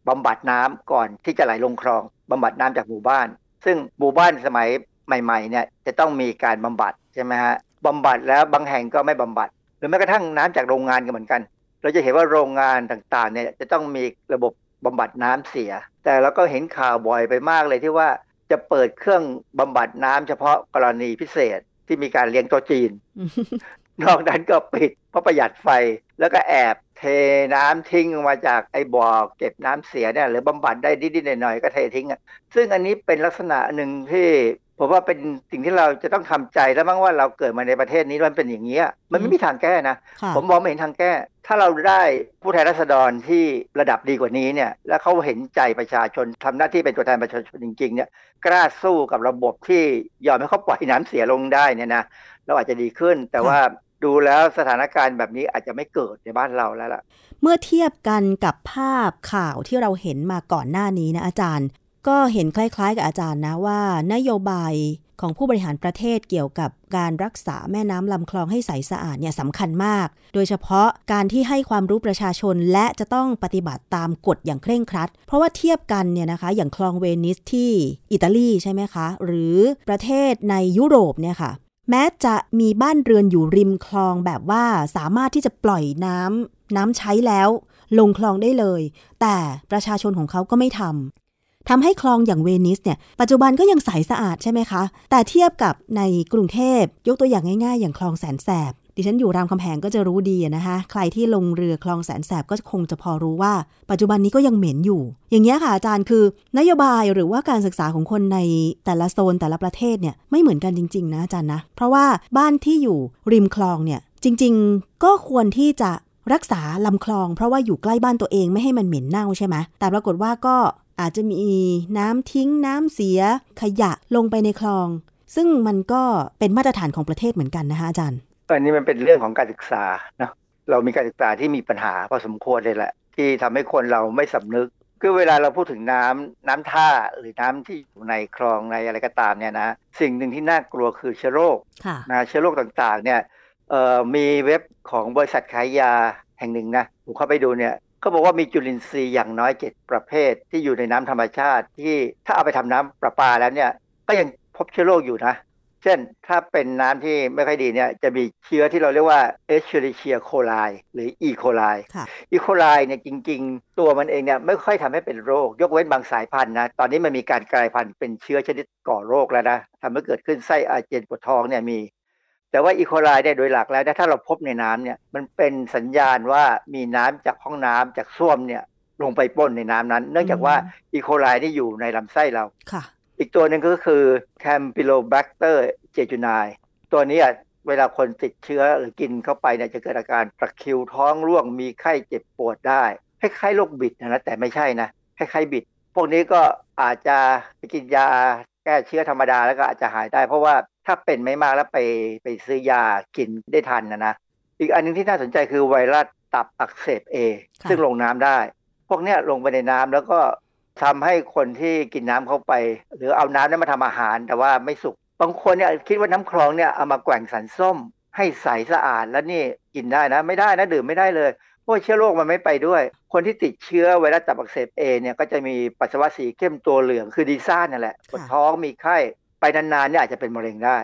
บำบัดน้ำก่อนที่จะไหลลงคลองบำบัดน้ำจากหมู่บ้าน ซึ่งหมู่บ้านสมัยใหม่ๆเนี่ยจะต้องมีการบำบัดใช่ไหมฮะบำบัดแล้วบางแห่งก็ไม่บำบัด หรือแม้กระทั่งน้ำจากโรงงานก็เหมือนกัน เราจะเห็นว่าโรงงานต่างๆเนี่ยจะต้องมีระบบบำบัดน้ำเสีย แต่เราก็เห็นข่าวบ่อยไปมากเลยที่ว่าจะเปิดเครื่องบำบัดน้ำเฉพาะกรณีพิเศษที่มีการเลี้ยงโต๊ะจีน นอกนั้นก็ปิดเพราะประหยัดไฟ แล้วก็แอบเทน้ำทิ้งออกมาจากไอ้บ่อเก็บน้ำเสียเนี่ยหรือบำบัดได้นิดๆหน่อยๆก็เททิ้งอะซึ่งอันนี้เป็นลักษณะหนึ่งที่ ผมว่าเป็นสิ่งที่เราจะต้องทำใจแล้วมั้งว่าเราเกิดมาในประเทศนี้มันเป็นอย่างนี้ยมันไม่มีทางแก้นะค่ะผมมองไม่เห็นทางแก้ ถ้าเราได้ผู้แทนราษฎรที่ระดับดีกว่านี้เนี่ย แล้วเขาเห็นใจประชาชนทำหน้าที่เป็นตัวแทนประชาชนจริง ๆ เนี่ยกล้าสู้กับระบบที่ยอมให้เขาปล่อยน้ำเสียลงได้เนี่ยนะเราอาจจะดีขึ้น แต่ว่าดูแล้วสถานการณ์แบบนี้อาจจะไม่เกิดในบ้านเราแล้วล่ะ เมื่อเทียบกันกับภาพข่าวที่เราเห็นมาก่อนหน้านี้นะอาจารย์ ก็เห็นคล้ายๆกับอาจารย์นะว่า นโยบายของผู้บริหารประเทศเกี่ยวกับการรักษาแม่น้ำลำคลองให้ใสสะอาดเนี่ยสำคัญมาก โดยเฉพาะการที่ให้ความรู้ประชาชนและจะต้องปฏิบัติตามกฎอย่างเคร่งครัด เพราะว่าเทียบกันเนี่ยนะคะ อย่างคลองเวนิสที่อิตาลีใช่ไหมคะ หรือประเทศในยุโรปเนี่ยค่ะ แม้จะมีบ้านเรือนอยู่ริมคลองแบบว่าสามารถที่จะปล่อยน้ำน้ำใช้แล้ว ลงคลองได้เลย แต่ประชาชนของเขาก็ไม่ทำ ทำให้คลองอย่างเวนิสเนี่ยปัจจุบันก็ยังใสสะอาดใช่ไหมคะ แต่เทียบกับในกรุงเทพยกตัวอย่างง่ายๆ อย่างคลองแสนแสบดิฉันอยู่รามคำแหงก็จะรู้ดีนะคะ ใครที่ลงเรือคลองแสนแสบก็คงจะพอรู้ว่า ปัจจุบันนี้ก็ยังเหม็นอยู่ อย่างเงี้ค่ะอาจารย์คือนโยบายหรือว่าการศึกษาของคนในแต่ละโซนแต่ละประเทศเนี่ยไม่เหมือนกันจริงๆนะอาจารย์นะ เพราะว่าบ้านที่อยู่ริมคลองเนี่ยจริงๆ ก็ควรที่จะรักษาลำคลอง เพราะว่าอยู่ใกล้บ้านตัวเองไม่ให้มันเหม็นเน่าใช่ไหมแต่ปรากฏว่าก็ อาจจะมีน้ำทิ้งน้ำเสียขยะลงไปในคลอง ซึ่งมันก็เป็นมาตรฐานของประเทศเหมือนกันนะคะอาจารย์อันนี้มันเป็นเรื่องของการศึกษานะเรามีการศึกษาที่มีปัญหาพอสมควรเลยแหละ ที่ทำให้คนเราไม่สำนึก คือเวลาเราพูดถึงน้ำน้ำท่าหรือน้ำที่อยู่ในคลองในอะไรก็ตามเนี่ยนะสิ่งหนึ่งที่น่ากลัวคือเชื้อโรคค่ะนะเชื้อโรคต่างๆเนี่ยเอ่อมีเว็บของบริษัทขายยาแห่งหนึ่งนะผมเข้าไปดูเนี่ย เขาบอกว่ามีจุลินทรีย์อย่างน้อยเจ็ดประเภทที่อยู่ในน้ำธรรมชาติ ที่ถ้าเอาไปทำน้ำประปาแล้วเนี่ยก็ยังพบเชื้อโรคอยู่นะ เช่นถ้าเป็นน้ำที่ไม่ค่อยดีเนี่ยจะมีเชื้อที่เราเรียกว่า Escherichia coli หรือ E. coli ค่ะ E. coli เนี่ยจริง ๆ ตัวมันเองเนี่ยไม่ค่อยทำให้เป็นโรค ยกเว้นบางสายพันธุ์นะตอนนี้มันมีการกลายพันธุ์เป็นเชื้อชนิดก่อโรคแล้วนะทำให้เกิดขึ้นไส้อาเจียนปวดท้องเนี่ยมี แต่ว่าอีโคไลเนี่ยโดยหลักแล้วนะถ้าเราพบในน้ำเนี่ยมันเป็นสัญญาณว่ามีน้ำจากห้องน้ำจากส้วมเนี่ยลงไปปนในน้ำนั้น เนื่องจากว่าอีโคไลที่อยู่ในลำไส้เราค่ะ อีกตัวหนึ่งก็คือ Campylobacter jejuni ตัวนี้อะเวลาคนติดเชื้อหรือกินเข้าไปเนี่ยจะเกิดอาการตะคริวท้องร่วงมีไข้เจ็บปวดได้คล้ายๆโรคบิดนะนะแต่ไม่ใช่นะคล้ายๆบิด พวกนี้ก็อาจจะไปกินยาแก้เชื้อธรรมดาแล้วก็อาจจะหายได้ เพราะว่า ถ้าเป็นไม่มากแล้วไปไปซื้อยากินได้ทันนะนะ อีกอันหนึงที่น่าสนใจคือไวรัสตับอักเสบเอค่ะซึ่งลงน้ำได้ พวกเนี้ยลงไปในน้ำแล้วก็ทำให้คนที่กินน้ำเข้าไป หรือเอาน้ำนั้นมาทำอาหารแต่ว่าไม่สุกบางคนเนี่ยคิดว่าน้ำคลองเนี่ยเอามาแกว่งสันส้ม ให้ใสสะอาดแล้วนี่กินได้นะ ไม่ได้นะดื่มไม่ได้เลยเพราะว่าเชื้อโรคมันไม่ไปด้วย คนที่ติดเชื้อไวรัสตับอักเสบเอเนี่ยก็จะมีปัสสาวะสีเข้มตัวเหลืองคือดีซ่านนั่นแหละปวดท้องมีไข้ ไปนานๆเนี่ยอาจจะเป็นมะเร็งได้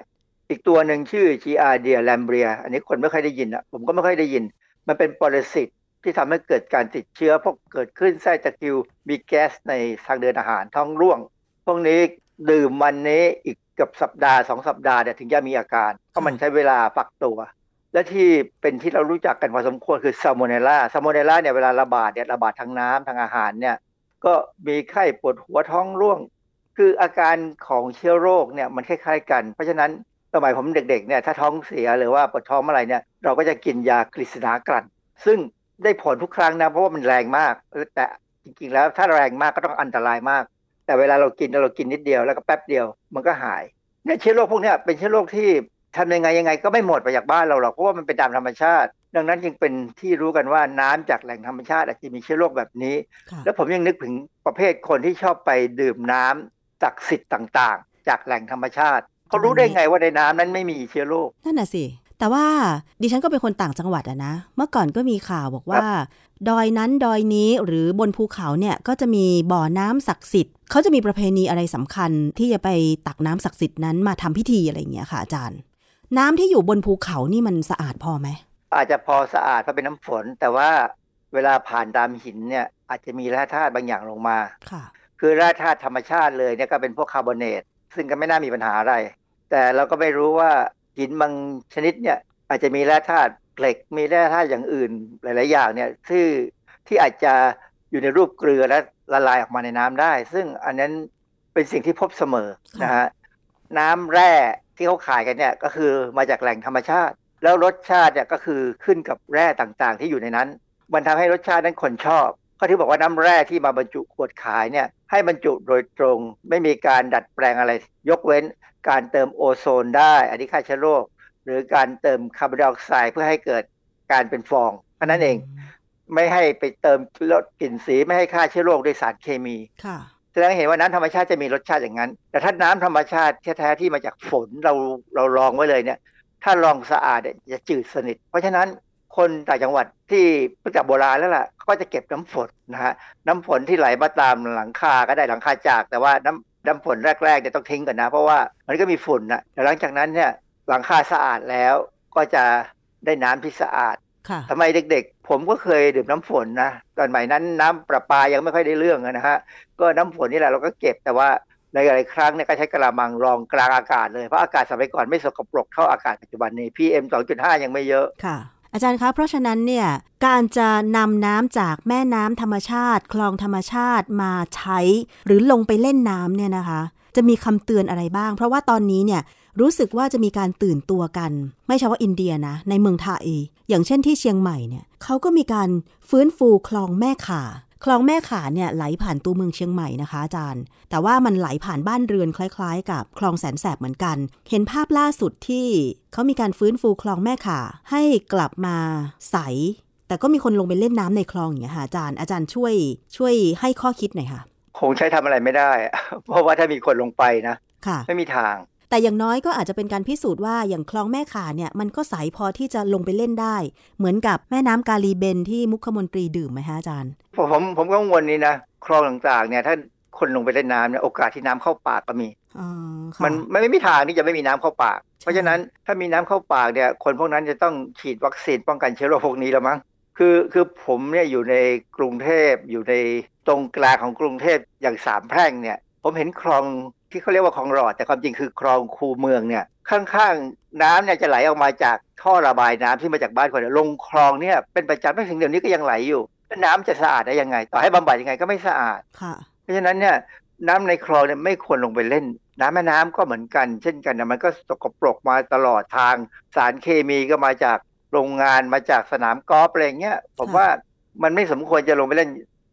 อีกตัวหนึ่งชื่อ Giardia lamblia อันนี้คนไม่ค่อยได้ยินอะผมก็ไม่ค่อยได้ยิน มันเป็นปรสิตที่ทำให้เกิดการติดเชื้อพวกเกิดขึ้นไส้ตะคิวมีแก๊สในทางเดินอาหารท้องร่วง พวกนี้ดื่มวันนี้อีกเกือบสัปดาห์สองสัปดาห์เนี่ยถึงจะมีอาการเพราะมันใช้เวลาฟักตัว และที่เป็นที่เรารู้จักกันพอสมควรคือ Salmonella Salmonella เนี่ยเวลาระบาดเนี่ยระบาดทางน้ำทางอาหารเนี่ยก็มีไข้ปวดหัวท้องร่วง คืออาการของเชื้อโรคเนี่ยมันคล้าย ๆ กัน เพราะฉะนั้นสมัยผมเด็กๆเนี่ยถ้าท้องเสียหรือว่าปวดท้องเมื่อไหร่เนี่ยเราก็จะกินยากฤษณากลั่น ซึ่งได้ผลทุกครั้งนะเพราะว่ามันแรงมาก แต่จริงๆแล้วถ้าแรงมากก็ต้องอันตรายมาก แต่เวลาเรากินเรากินนิดเดียวแล้วก็แป๊บเดียวมันก็หายเนี่ยเชื้อโรคพวกนี้เป็นเชื้อโรคที่ทำยังไงยังไงก็ไม่หมดไปจากบ้านเราหรอกเพราะว่ามันเป็นตามธรรมชาติ ดังนั้นจึงเป็นที่รู้กันว่าน้ำจากแหล่งธรรมชาติอาจจะมีเชื้อโรคแบบนี้ แล้วผมยังนึกถึงประเภทคนที่ชอบไปดื่มน้ำ จากสิทธิ์ต่างๆ จากแหล่งธรรมชาติเขารู้ได้ไงว่าในน้ำนั้นไม่มีเชื้อโรคนั่นน่ะสิแต่ว่าดิฉันก็เป็นคนต่างจังหวัดอะนะ เมื่อก่อนก็มีข่าวบอกว่า ดอยนั้นดอยนี้หรือบนภูเขาเนี่ยก็จะมีบ่อน้ำศักดิ์สิทธิ์เขาจะมีประเพณีอะไรสำคัญที่จะไปตักน้ำศักดิ์สิทธิ์นั้นมาทำพิธีอะไรอย่างเงี้ยค่ะอาจารย์ น้ำที่อยู่บนภูเขานี่มันสะอาดพอไหมอาจจะพอสะอาดเพราะเป็นน้ำฝน แต่ว่าเวลาผ่านตามหินเนี่ยอาจจะมีแร่ธาตุบางอย่างลงมาค่ะ คือแร่ธาตุธรรมชาติเลยเนี่ยก็เป็นพวกคาร์บอเนตซึ่งก็ไม่น่ามีปัญหาอะไร แต่เราก็ไม่รู้ว่าหินบางชนิดเนี่ยอาจจะมีแร่ธาตุเหล็กมีแร่ธาตุอย่างอื่นหลาย ๆ อย่างเนี่ยที่ที่อาจจะอยู่ในรูปเกลือและละลายออกมาในน้ำได้ ซึ่งอันนั้นเป็นสิ่งที่พบเสมอนะฮะน้ำแร่ที่เขาขายกันเนี่ยก็คือมาจากแหล่งธรรมชาติ แล้วรสชาติเนี่ยก็คือขึ้นกับแร่ต่างๆ ที่อยู่ในนั้น มันทำให้รสชาตินั้นคนชอบเขาที่บอกว่าน้ำแร่ที่มาบรรจุขวดขายเนี่ย ให้บรรจุโดยตรง ไม่มีการดัดแปลงอะไร ยกเว้นการเติมโอโซนได้ อันนี้ฆ่าเชื้อโรค หรือการเติมคาร์บอนไดออกไซด์เพื่อให้เกิดการเป็นฟองเท่านั้นเองไม่ให้ไปเติมลดกลิ่นสีไม่ให้ฆ่าเชื้อโรคด้วยสารเคมีค่ะแสดงให้เห็นว่าน้ำธรรมชาติจะมีรสชาติอย่างนั้น แต่ถ้าน้ำธรรมชาติแท้ๆที่มาจากฝนเราเราลองไว้เลยเนี่ย ถ้าลองสะอาดเนี่ยจะจืดสนิท เพราะฉะนั้น คนต่างจังหวัดที่ตั้งแต่โบราณแล้วล่ะก็จะเก็บน้ำฝนนะฮะน้ำฝนที่ไหลมาตามหลังคาก็ได้หลังคาจาก แต่ว่าน้ำน้ำฝนแรกๆเนี่ยต้องทิ้งก่อนนะ เพราะว่ามันก็มีฝุ่นนะแต่หลังจากนั้นเนี่ยหลังคาสะอาดแล้วก็จะได้น้ำที่สะอาดค่ะทำไมเด็กๆ ผมก็เคยดื่มน้ำฝนนะตอนใหม่นั้นน้ำประปายังไม่ค่อยได้เรื่องนะฮะก็น้ำฝนนี่แหละเราก็เก็บแต่ว่าในหลายๆครั้งเนี่ยก็ใช้กระมังรองกลางอากาศเลยเพราะอากาศสมัยก่อนไม่สกปรกเท่าอากาศปัจจุบันนี้ PM 2.5 ยังไม่เยอะค่ะ อาจารย์คะ เพราะฉะนั้นเนี่ยการจะนำน้ำจากแม่น้ำธรรมชาติ คลองธรรมชาติมาใช้ หรือลงไปเล่นน้ำเนี่ยนะคะ จะมีคำเตือนอะไรบ้าง เพราะว่าตอนนี้เนี่ยรู้สึกว่าจะมีการตื่นตัวกัน ไม่ใช่ว่าอินเดียนะ ในเมืองไทยอย่างเช่นที่เชียงใหม่เนี่ยเขาก็มีการฟื้นฟูคลองแม่ข่า คลองแม่ข่าเนี่ยไหลผ่านตัวเมืองเชียงใหม่นะคะอาจารย์ แต่ว่ามันไหลผ่านบ้านเรือนคล้ายๆ กับคลองแสนแสบเหมือนกัน เห็นภาพล่าสุดที่เขามีการฟื้นฟูคลองแม่ข่าให้กลับมาใส แต่ก็มีคนลงไปเล่นน้ำในคลองอย่างเงี้ยค่ะอาจารย์ อาจารย์ช่วยช่วยให้ข้อคิดหน่อยค่ะ คงใช้ทำอะไรไม่ได้ เพราะว่าถ้ามีคนลงไปนะค่ะไม่มีทาง แต่อย่างน้อยก็อาจจะเป็นการพิสูจน์ว่าอย่างคลองแม่ข่าเนี่ยมันก็ใสพอที่จะลงไปเล่นได้ เหมือนกับแม่น้ำกาลีเบนที่มุขมนตรีดื่มไหมฮะอาจารย์ ผมผมผมก็กังวลนี้นะคลองต่างๆเนี่ยถ้าคนลงไปเล่นน้ำเนี่ยโอกาสที่น้ำเข้าปากก็มีอ๋อค่ะมันมันไม่มีทางที่จะไม่มีน้ำเข้าปาก เพราะฉะนั้นถ้ามีน้ำเข้าปากเนี่ยคนพวกนั้นจะต้องฉีดวัคซีนป้องกันเชื้อโรคพวกนี้แล้วมั้งคือคือผมเนี่ยอยู่ในกรุงเทพอยู่ในตรงกลางของกรุงเทพอย่างสามแพร่งเนี่ย ผมเห็นคลอง ที่เขาเรียกว่าคลองหลอด แต่ความจริงคือคลองคูเมืองเนี่ยข้างๆน้ำเนี่ยจะไหลออกมาจากท่อระบายน้ำที่มาจากบ้านคนเนี่ยลงคลองเนี่ยเป็นประจำไม่ถึงเดี๋ยวนี้ก็ยังไหลอยู่แล้วน้ำจะสะอาดได้ยังไง ต่อให้บำบัดยังไงก็ไม่สะอาดเพราะฉะนั้นเนี่ยน้ำในคลองเนี่ยไม่ควรลงไปเล่น น้ำแม่น้ำก็เหมือนกัน เช่นกันนะมันก็สกปรกมาตลอดทางสารเคมีก็มาจากโรงงานมาจากสนามกอล์ฟอะไรเงี้ยผมว่ามันไม่สมควรจะลงไปเล่น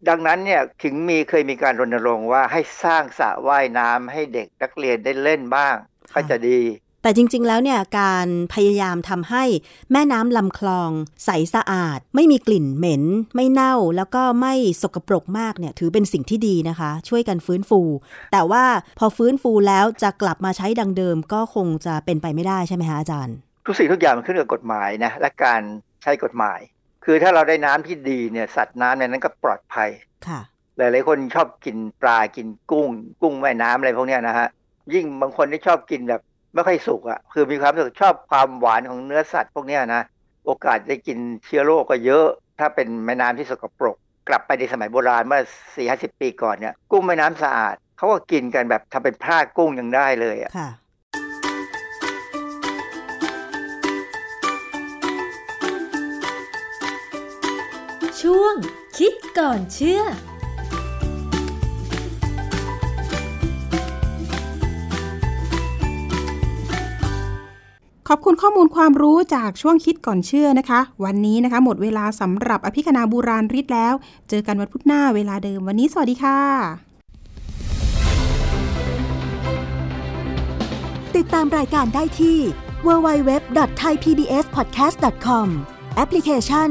ดังนั้นเนี่ยถึงมีเคยมีการรณรงค์ว่าให้สร้างสระว่ายน้ำให้เด็กนักเรียนได้เล่นบ้าง ก็จะดี แต่จริง ๆ แล้วเนี่ยการพยายามทำให้แม่น้ำลำคลอง ใสสะอาด ไม่มีกลิ่นเหม็น ไม่เน่าแล้วก็ไม่สกปรกมากเนี่ยถือเป็นสิ่งที่ดีนะคะ ช่วยกันฟื้นฟู แต่ว่าพอฟื้นฟูแล้วจะกลับมาใช้ดังเดิมก็คงจะเป็นไปไม่ได้ใช่ไหมคะอาจารย์ ทุกสิ่งทุกอย่างมันขึ้นกับกฎหมายนะและการใช้กฎหมาย คือถ้าเราได้น้ำที่ดีเนี่ยสัตว์น้ำในนั้นก็ปลอดภัยค่ะหลายๆคนชอบกินปลากินกุ้ง กุ้งแม่น้ำอะไรพวกเนี้ยนะฮะยิ่งบางคนที่ชอบกินแบบไม่ค่อยสุกอะ่ะคือมีความรู้สึกชอบความหวานของเนื้อสัตว์พวกเนี้ยนะโอกาสได้กินเชื้อโรคก็เยอะแถ้าเป็นแม่น้ำที่สกปรก กลับไปในสมัยโบราณเมื่อสี่ห้าสิบปีก่อนเนี่ยกุ้งแม่น้ำสะอาดเขาก็กินกันแบบทำเป็นพลากุ้งยังได้เลยอะค่ะ ช่วง คิดก่อนเชื่อขอบคุณข้อมูลความรู้จากช่วงคิดก่อนเชื่อนะคะ วันนี้นะคะ หมดเวลาสำหรับอภิคณาบูราณริดแล้ว เจอกันวันพุธหน้าเวลาเดิมวันนี้สวัสดีค่ะ ติดตามรายการได้ที่ www.thaipbspodcast.com แอปพลิเคชัน